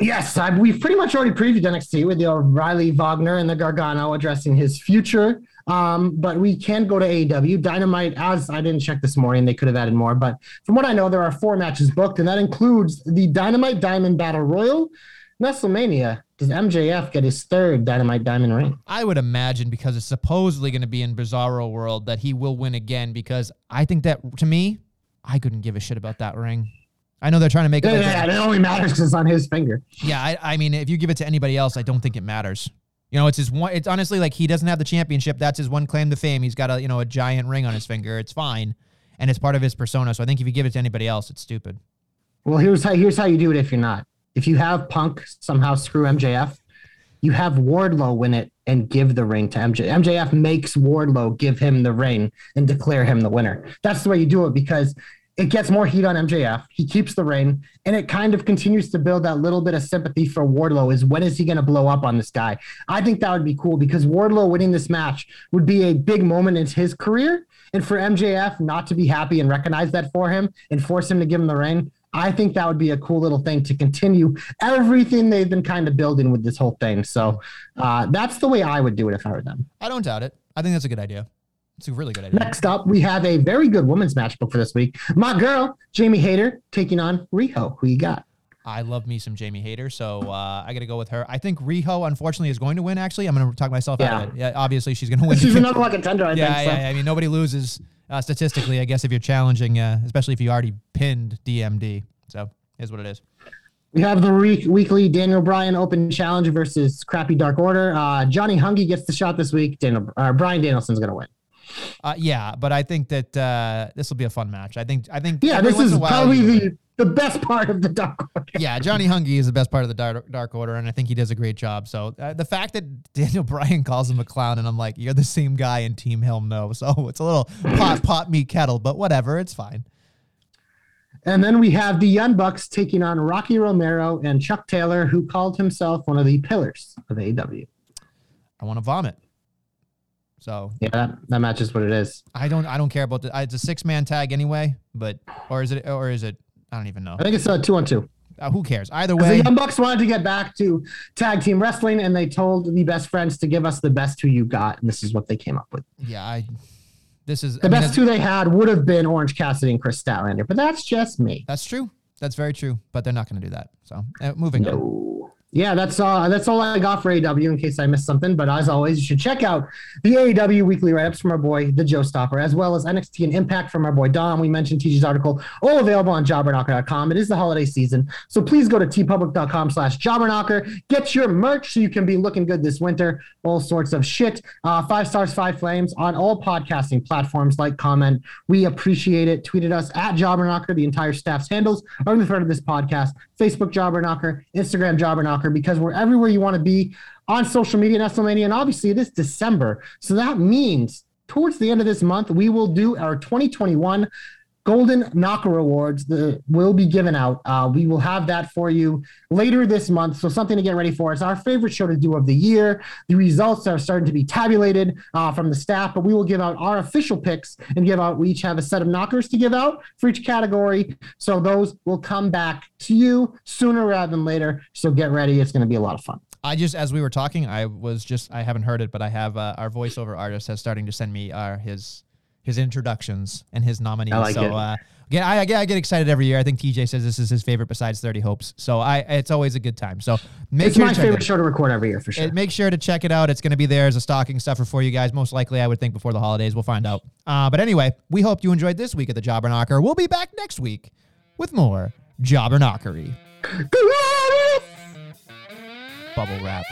Yes, I, we've pretty much already previewed NXT with the Riley Wagner and the Gargano addressing his future um, but we can go to AEW. Dynamite, as I didn't check this morning, they could have added more. But from what I know, there are four matches booked, and that includes the Dynamite Diamond Battle Royal, WrestleMania. Does MJF get his third Dynamite Diamond ring? I would imagine because it's supposedly going to be in Bizarro World that he will win again because I think that, to me, I couldn't give a shit about that ring. I know they're trying to make it. Yeah, yeah, it only matters because it's on his finger. yeah I, I mean, if you give it to anybody else, I don't think it matters. You know, it's his one. It's honestly like he doesn't have the championship. That's his one claim to fame. He's got a you know a giant ring on his finger. It's fine, and it's part of his persona. So I think if you give it to anybody else, it's stupid. Well, here's how here's how you do it if you're not. If you have Punk somehow screw MJF, you have Wardlow win it and give the ring to MJ. MJF makes Wardlow give him the ring and declare him the winner. That's the way you do it because it gets more heat on MJF. He keeps the ring, and it kind of continues to build that little bit of sympathy for Wardlow. Is when is he going to blow up on this guy? I think that would be cool because Wardlow winning this match would be a big moment in his career, and for MJF not to be happy and recognize that for him and force him to give him the ring. I think that would be a cool little thing to continue everything they've been kind of building with this whole thing. So uh, that's the way I would do it if I were them. I don't doubt it. I think that's a good idea. It's a really good idea. Next up, we have a very good women's match book for this week. My girl, Jamie Hayter, taking on Riho. Who you got? I love me some Jamie Hayter, so uh, I got to go with her. I think Riho, unfortunately, is going to win. Actually, I'm going to talk myself out of it. Yeah, obviously she's going to win. She's another one contender, I yeah, think. So. yeah, I mean, nobody loses uh, statistically, I guess, if you're challenging, uh, especially if you already pinned DMD. So is what it is. We have the re- weekly Daniel Bryan Open Challenge versus Crappy Dark Order. Uh, Johnny Hungee gets the shot this week. Daniel uh, Bryan Danielson's going to win. Uh, yeah, but I think that uh, this will be a fun match. I think. I think. Yeah, this is in a while probably the, the best part of the Dark Order. Yeah, Johnny Hungee is the best part of the Dark, dark Order, and I think he does a great job. So uh, the fact that Daniel Bryan calls him a clown, and I'm like, you're the same guy in Team Hell, no. So it's a little pot pot me kettle, but whatever, it's fine. And then we have the Young Bucks taking on Rocky Romero and Chuck Taylor, who called himself one of the pillars of AEW. I want to vomit. So Yeah, that, that match is what it is. I don't. I don't care about the. It's a six man tag anyway, but or is it? Or is it? I don't even know. I think it's a two on two. Uh, who cares? Either way, The Young Bucks wanted to get back to tag team wrestling, and they told the best friends to give us the best who you got, and this is what they came up with. yeah. I. This is The I mean, best two they had would have been Orange Cassidy and Kris Statlander, but that's just me. That's true. That's very true. But they're not going to do that. So uh, moving on. Yeah, that's all. That's all I got for AEW. In case I missed something, but as always, you should check out the AEW weekly write-ups from our boy, the Joe Stopper, as well as NXT and Impact from our boy Dom. We mentioned TG's article, all available on JobberKnocker.com. It is the holiday season, so please go to teepublic.com/slash JobberKnocker. Get your merch so you can be looking good this winter. All sorts of shit. Uh, five stars, five flames on all podcasting platforms. Like, comment. We appreciate it. Tweeted us at JobberKnocker. The entire staff's handles are in the thread of this podcast. Facebook Jobber Knocker, Instagram Jobber Knocker, because we're everywhere you want to be on social media and WrestleMania. And obviously, it is December. So that means towards the end of this month, we will do our 2021 Golden Knocker Awards. The will be given out. Uh, we will have that for you later this month. So something to get ready for. It's our favorite show to do of the year. The results are starting to be tabulated uh, from the staff, but we will give out our official picks and give out. We each have a set of knockers to give out for each category. So those will come back to you sooner rather than later. So get ready. It's going to be a lot of fun. I just, as we were talking, I was just, I haven't heard it, but I have uh, our voiceover artist has starting to send me uh, his his introductions and his nominees. I like so, it. Uh, yeah, I, I get excited every year. I think TJ says this is his favorite besides Thirty Hopes. So I, it's always a good time. So make It's sure my favorite it. show to record every year for sure. Make sure to check it out. It's going to be there as a stocking stuffer for you guys. Most likely, I would think before the holidays. We'll find out. Uh, but anyway, we hope you enjoyed this week of the Jobber Knocker. We'll be back next week with more Jobber Knockery. Bubble wrap.